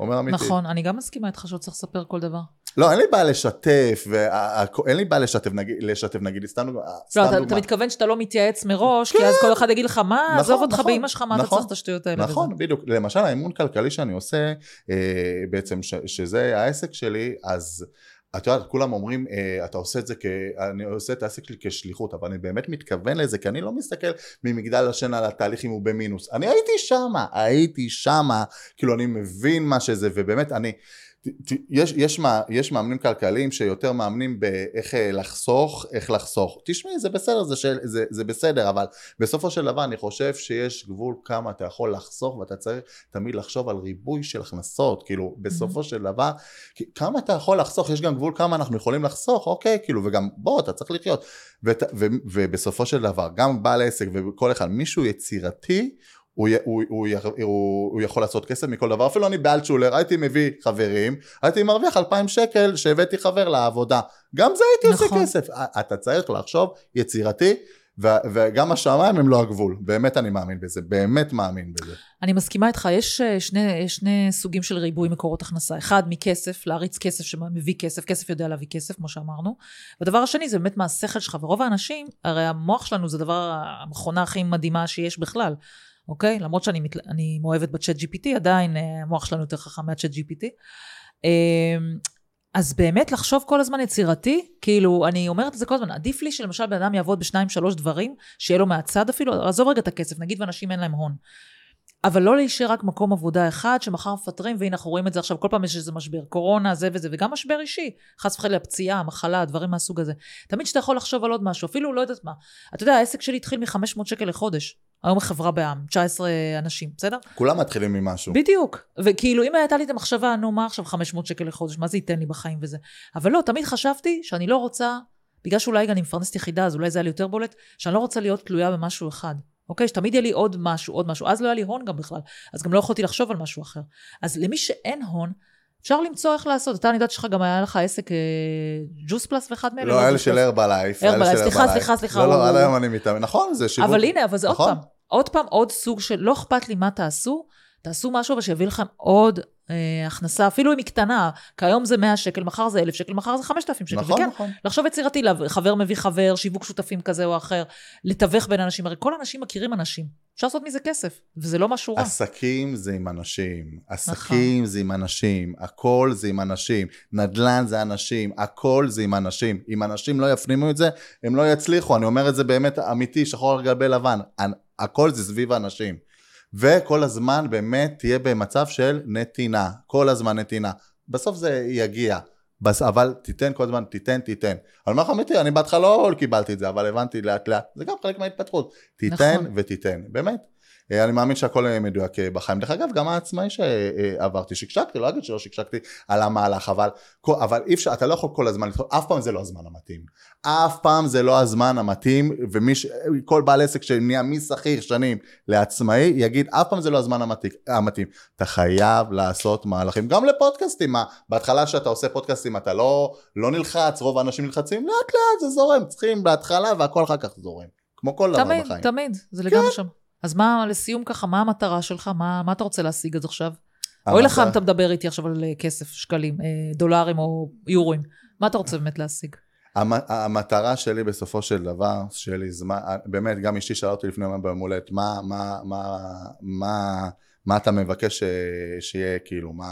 אומר אמיתי. נכון, אני גם מסכימה איתך שלא צריך לספר כל דבר. לא, אין לי בעיה לשתף, וה- אין לי בעיה לשתף, נגיד, לשתף, נגיד, סתם דוגמה. סתם לא, אתה, מתכוון שאתה לא מתייעץ מראש, כי אז כל אחד יגיד לך, מה, נכון, עזוב אותך נכון, באמא שלך, מה אתה נכון, צריך את השטויות האלה? נכון, וזה?" בדיוק. למשל, האימון כלכלי שאני עושה, אה, בעצם, ש, שזה העסק שלי, אז את יודעת, כולם אומרים, אה, אתה עושה את זה כ... אני עושה את העסק שלי כשליחות, אבל אני באמת מתכוון לזה, כי אני לא מסתכל ממגדל השן על התהליך אם הוא במינוס. אני הייתי שמה, הייתי שמה, כאילו, אני מבין מה שזה, ובאמת, אני... יש, יש, מה, יש מאמנים כלכליים שיותר מאמנים באיך אה, לחסוך, איך לחסוך. תשמעי, זה בסדר, זה, של, זה, זה בסדר, אבל בסופו של דבר אני חושב שיש גבול כמה אתה יכול לחסוך, ואתה צריך תמיד לחשוב על ריבוי של הכנסות, כאילו, בסופו של דבר, כמה אתה יכול לחסוך, יש גם גבול כמה אנחנו יכולים לחסוך, אוקיי, כאילו, וגם בוא, אתה צריך לחיות. ות, ו, ובסופו של דבר, גם בעל עסק וכל אחד, מישהו יצירתי, הוא, הוא, הוא, י- הוא, הוא יכול לעשות כסף מכל דבר, אפילו אני באלטשולר, הייתי מביא חברים, הייתי מרוויח 2,000 שקל שהבאתי חבר לעבודה, גם זה הייתי נכון. עושה כסף. אתה צריך לחשוב יצירתי, ו- וגם השמיים הם לא הגבול, באמת אני מאמין בזה, באמת מאמין בזה. אני מסכימה איתך, יש אה, שני, יש שני סוגים של ריבוי מקורות הכנסה. אחד, מכסף, להריץ כסף שמביא כסף, כסף יודע להביא כסף, כמו שאמרנו. והדבר השני, זה באמת מהשכל שלך. ורוב האנשים, הרי המוח שלנו זה הדבר, המכונה הכי מדהימה שיש בכלל, אוקיי? למרות שאני מת, מאוהבת בצ'אט GPT, עדיין אה, המוח שלנו יותר חכם מהצ'אט GPT. אמ, אז באמת לחשוב כל הזמן יצירתי, כאילו, אני אומרת את זה כל הזמן, עדיף לי שלמשל בן אדם יעבוד בשניים שלוש דברים, שיהיה לו מהצד אפילו, עזוב רגע את הכסף, נגיד ואנשים אין להם הון. אבל לא להישאר רק מקום עבודה אחד, שמחר מפטרים, והנה אנחנו רואים את זה עכשיו, כל פעם יש איזה משבר, קורונה, זה וזה, וגם משבר אישי, חס וחלילה פציעה, מחלה, דברים מהסוג הזה. תמיד שאתה יכול לחשוב על עוד משהו, אפילו לא יודעת מה. אתה יודע, העסק שלי התחיל מ-500 שקל לחודש. היום החברה בעם, 19 אנשים, בסדר? כולם מתחילים ממשהו. בדיוק. וכאילו, אם הייתה לי את המחשבה, נו, מה עכשיו 500 שקל לחודש, מה זה ייתן לי בחיים וזה? אבל לא, תמיד חשבתי שאני לא רוצה, בגלל שאולי אני מפרנסת יחידה, אז אולי זה היה לי יותר בולט, שאני לא רוצה להיות תלויה במשהו אחד. אוקיי? שתמיד יהיה לי עוד משהו, עוד משהו. אז לא היה לי הון גם בכלל, אז גם לא יכולתי לחשוב על משהו אחר. אז למי שאין הון, אפשר למצוא איך לעשות. אתה, אני יודעת שלך גם היה לך עסק אה, ג'וס פלאס ואחד מאלה. לא, אלה ג'וס של פלאס. הרבלייף. הרבלייף, סליחה, סליחה, סליחה, לא, לא, עד היום אני מתאמן. נכון, זה שיווק. אבל הנה, אבל זה עוד נכון. פעם, עוד פעם, עוד סוג של, לא אכפת לי מה תעשו, תעשו משהו אבל שיביא לכם עוד אה, הכנסה, אפילו אם היא קטנה, כי היום זה 100 שקל, מחר זה 1,000 שקל, מחר זה 5,000 שקל. נכון, וכן, נכון. לחשוב יצירתי, חבר מביא חבר, שיווק שותפים כזה או אחר, לתווך בין אנשים, הרי כל אנשים מכירים אנשים, אפשר לעשות מזה כסף, וזה לא משהו רע. עסקים זה עם אנשים, עסקים זה עם אנשים, הכל זה עם אנשים, נדל"ן זה אנשים, הכל זה עם אנשים. אם אנשים לא יפנימו את זה, הם לא יצליחו, אני אומר את זה באמת אמיתי, שחור על גבי לבן, הכל זה סביב האנשים. וכל הזמן באמת תהיה במצב של נתינה, כל הזמן נתינה. בסוף זה יגיע, בס... אבל תיתן כל הזמן, תיתן, תיתן. אני אומר לך אמיתי, אני בהתחלה לא קיבלתי את זה, אבל הבנתי לאט לאט, זה גם חלק מההתפתחות. תיתן נכון. ותיתן, באמת. אה, אני מאמין שהכל מדויק אה, בחיים. דרך אגב, גם העצמאי שעברתי, שקשקתי, לא אגיד שלא שקשקתי על המהלך, אבל, אבל אי אפשר, אתה לא יכול כל הזמן אף פעם זה לא הזמן המתאים. אף פעם זה לא הזמן המתאים, וכל בעל עסק שנהיה משכיר שנים לעצמאי, יגיד, אף פעם זה לא הזמן המתאים. אתה חייב לעשות מהלכים, גם לפודקאסטים, מה, בהתחלה שאתה עושה פודקאסטים אתה לא, לא נלחץ, רוב האנשים נלחצים, לאט לאט זה זורם, צריכים בהתחלה והכל אחר כך זורם. כמו כל דבר בחיים. תמיד, תמיד, זה לגמרי כן. שם. אז מה, לסיום ככה, מה המטרה שלך? מה, מה אתה רוצה להשיג עד עכשיו? אוי לך אם אתה מדבר איתי עכשיו על אה, כסף, שקלים, אה, דולרים או יורוים. מה אתה רוצה באמת להשיג? המטרה שלי בסופו של דבר, שיהיה לי זמן, אה, באמת, גם אשתי שאלה אותי לפני יום ביום הולדת, מה, מה, מה, מה, מה אתה מבקש שיהיה, כאילו, מה...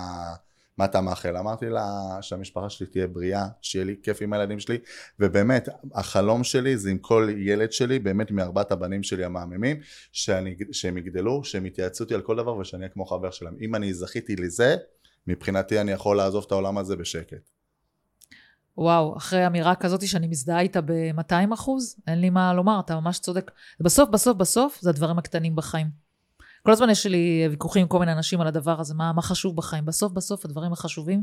מה אתה מאחל? אמרתי לה שהמשפחה שלי תהיה בריאה, שיהיה לי כיף עם הילדים שלי, ובאמת, החלום שלי זה עם כל ילד שלי, באמת מארבעת הבנים שלי המהממים, שאני, שהם יגדלו, שהם יתייעצו אותי על כל דבר ושאני אהיה כמו חבר שלהם. אם אני זכיתי לזה, מבחינתי אני יכול לעזוב את העולם הזה בשקט. וואו, אחרי אמירה כזאת שאני מזדהה איתה ב-200 אחוז, אין לי מה לומר, אתה ממש צודק. בסוף, בסוף, בסוף, זה הדברים הקטנים בחיים. כל הזמן יש לי ויכוחים עם כל מיני אנשים על הדבר הזה, מה, מה חשוב בחיים. בסוף בסוף הדברים החשובים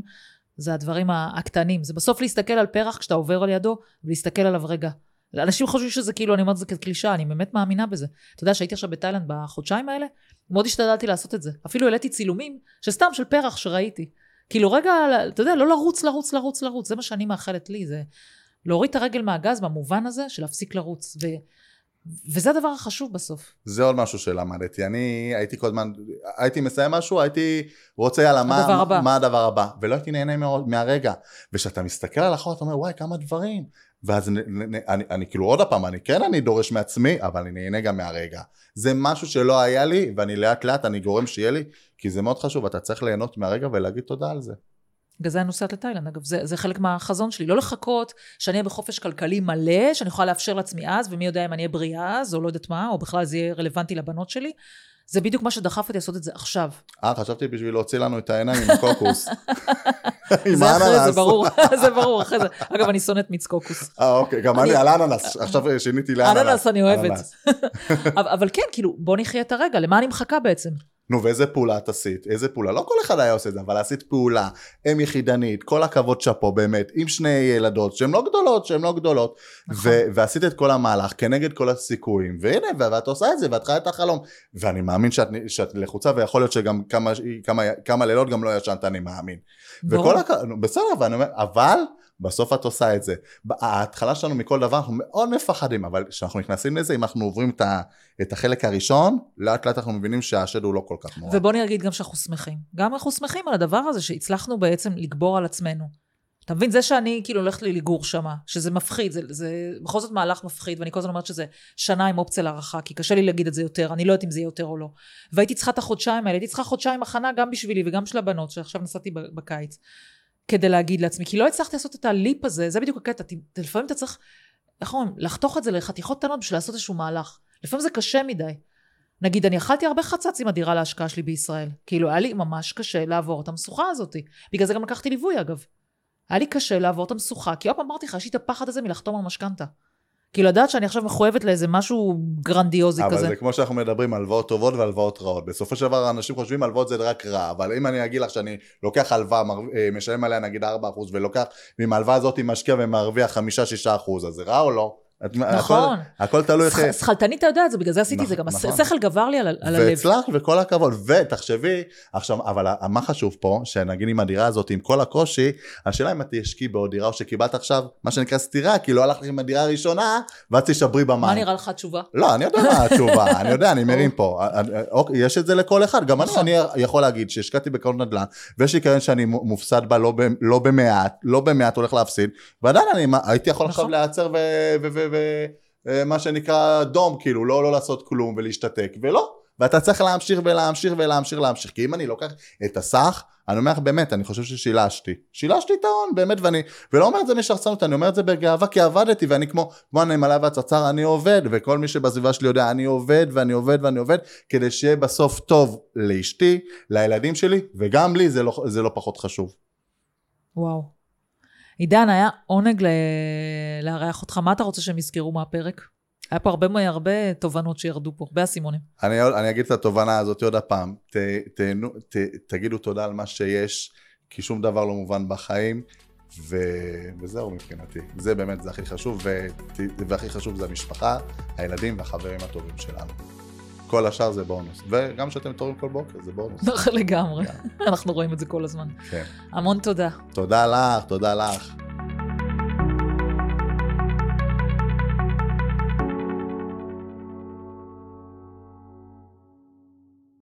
זה הדברים הקטנים. זה בסוף להסתכל על פרח כשאתה עובר על ידו, ולהסתכל עליו רגע. אנשים חושבים שזה כאילו, אני אומרת את זה כקלישה, אני באמת מאמינה בזה. אתה יודע שהייתי עכשיו בתאילנד בחודשיים האלה, מאוד השתדלתי לעשות את זה. אפילו העליתי צילומים, שסתם של פרח שראיתי. כאילו רגע, אתה יודע, לא לרוץ, לרוץ, לרוץ, לרוץ, זה מה שאני מאחלת לי, זה להוריד את הרגל מהגז במובן הזה של להפסיק לרוץ. ו... וזה הדבר החשוב בסוף. זה עוד משהו שלמדתי. אני הייתי כל הזמן, הייתי מסיים משהו, הייתי רוצה, יאללה, מה הדבר הבא? מה הדבר הבא? ולא הייתי נהנה מהרגע. וכשאתה מסתכל על החור, אתה אומר, וואי, כמה דברים. ואז אני, אני, אני כאילו עוד פעם, אני כן אני דורש מעצמי, אבל אני נהנה גם מהרגע. זה משהו שלא היה לי, ואני לאט לאט אני גורם שיהיה לי, כי זה מאוד חשוב, אתה צריך ליהנות מהרגע ולהגיד תודה על זה. בגלל זה אני נוסעת לתאילנד, אגב, זה, זה חלק מהחזון שלי. לא לחכות שאני אהיה בחופש כלכלי מלא, שאני יכולה לאפשר לעצמי אז, ומי יודע אם אני אהיה בריאה אז, או לא יודעת מה, או בכלל זה יהיה רלוונטי לבנות שלי. זה בדיוק מה שדחף אותי לעשות את זה עכשיו. אה, חשבתי בשביל להוציא לנו את העיניים עם הקוקוס. זה אחרי זה, ברור, זה ברור, אחרי זה. אגב, אני שונאת מיץ קוקוס. אה, אוקיי, גם אני על אננס, עכשיו שיניתי לאננס. אננס אני אוהבת. אבל כן, כאילו, בוא נחיה את הרגע, למה אני מחכה בעצם? נו, ואיזה פעולה את עשית? איזה פעולה? לא כל אחד היה עושה את זה, אבל עשית פעולה, אם יחידנית, כל הכבוד שאפו באמת, עם שני ילדות שהן לא גדולות, שהן לא גדולות, נכון. ו- ועשית את כל המהלך כנגד כל הסיכויים, והנה, ואת עושה את זה, ואת חיה את החלום. ואני מאמין שאת, שאת לחוצה, ויכול להיות שגם כמה, כמה, כמה לילות גם לא ישנת, אני מאמין. וכל הכ... בסדר, ואני אומר, אבל... בסוף את עושה את זה. ההתחלה שלנו מכל דבר, אנחנו מאוד מפחדים, אבל כשאנחנו נכנסים לזה, אם אנחנו עוברים את, ה, את החלק הראשון, לאט לאט אנחנו מבינים שהשד הוא לא כל כך נורא. ובוא נגיד גם שאנחנו שמחים. גם אנחנו שמחים על הדבר הזה, שהצלחנו בעצם לגבור על עצמנו. אתה מבין? זה שאני כאילו הולכת לי לגור שמה, שזה מפחיד, זה, זה בכל זאת מהלך מפחיד, ואני כל הזמן אומרת שזה שנה עם אופציה להערכה, כי קשה לי להגיד את זה יותר, אני לא יודעת אם זה יהיה יותר או לא. והייתי צריכה את החודשיים האלה, הייתי צריכה חודשיים הכנה גם בשבילי וגם של הבנות, שעכשיו נסעתי בקיץ. כדי להגיד לעצמי, כי לא הצלחתי לעשות את הליפ הזה, זה בדיוק הקטע, לפעמים אתה צריך, איך אומרים, לחתוך את זה לחתיכות קטנות בשביל לעשות איזשהו מהלך. לפעמים זה קשה מדי. נגיד, אני אכלתי הרבה חצץ עם הדירה להשקעה שלי בישראל. כאילו, היה לי ממש קשה לעבור את המשוכה הזאת. בגלל זה גם לקחתי ליווי, אגב. היה לי קשה לעבור את המשוכה, כי עוד פעם אמרתי לך, יש לי את הפחד הזה מלחתום על משכנתה. כאילו לדעת שאני עכשיו מחויבת לאיזה משהו גרנדיוזי אבל כזה. אבל זה כמו שאנחנו מדברים הלוואות טובות והלוואות רעות. בסופו של דבר אנשים חושבים הלוואות זה רק רע, אבל אם אני אגיד לך שאני לוקח הלוואה, אה, משלם עליה נגיד 4% ולוקח, ועם ההלוואה הזאת משקיע ומרוויח 5-6%, אז זה רע או לא? את- נכון. הכל, הכל תלוי איך... שכ- שכלתנית אתה יודע את זה, בגלל זה עשיתי את זה, גם נכון. השכל גבר לי על על הלב. והצלחת וכל הכבוד, ותחשבי, עכשיו, אבל מה חשוב פה, שנגיד עם הדירה הזאת, עם כל הקושי, השאלה אם את תשקיעי בעוד דירה, או שקיבלת עכשיו, מה שנקרא סתירה, כי לא הלכת עם הדירה הראשונה, ואת תשברי במים. מה נראה לך התשובה? לא, אני יודע מה התשובה, אני יודע, אני מרים פה. אוקיי, יש את זה לכל אחד, גם אני, נכון. אני יכול להגיד שהשקעתי בקרנות נדל"ן, ויש לי קרן שאני מופסד בה לא, לא במעט, לא במעט הולך להפסיד, ועדיין אני מה- הייתי יכול עכשיו נכון. להיעצר ומה שנקרא דום, כאילו, לא, לא לעשות כלום ולהשתתק, ולא. ואתה צריך להמשיך ולהמשיך ולהמשיך ולהמשיך, כי אם אני לוקח את הסך, אני אומר לך באמת, אני חושב ששילשתי. שילשתי את ההון, באמת, ואני, ולא אומר את זה משחצנות, אני אומר את זה בגאווה, כי עבדתי, ואני כמו, כמו הנמלה והצצר, אני עובד, וכל מי שבסביבה שלי יודע, אני עובד, ואני עובד, ואני עובד, כדי שיהיה בסוף טוב לאשתי, לילדים שלי, וגם לי זה לא, זה לא פחות חשוב. וואו. עידן, היה עונג ל- לארח אותך. מה אתה רוצה שהם יזכרו מהפרק? היה פה הרבה, הרבה תובנות שירדו פה, הרבה אסימונים. אני, אני אגיד את התובנה הזאת עוד הפעם, ת, תהנו, ת, תגידו תודה על מה שיש, כי שום דבר לא מובן בחיים, ו, וזהו מבחינתי. זה באמת, זה הכי חשוב, ו, והכי חשוב זה המשפחה, הילדים והחברים הטובים שלנו. כל השאר זה בונוס, וגם כשאתם מתעוררים כל בוקר זה בונוס. לגמרי. אנחנו רואים את זה כל הזמן. כן. המון תודה. תודה לך, תודה לך.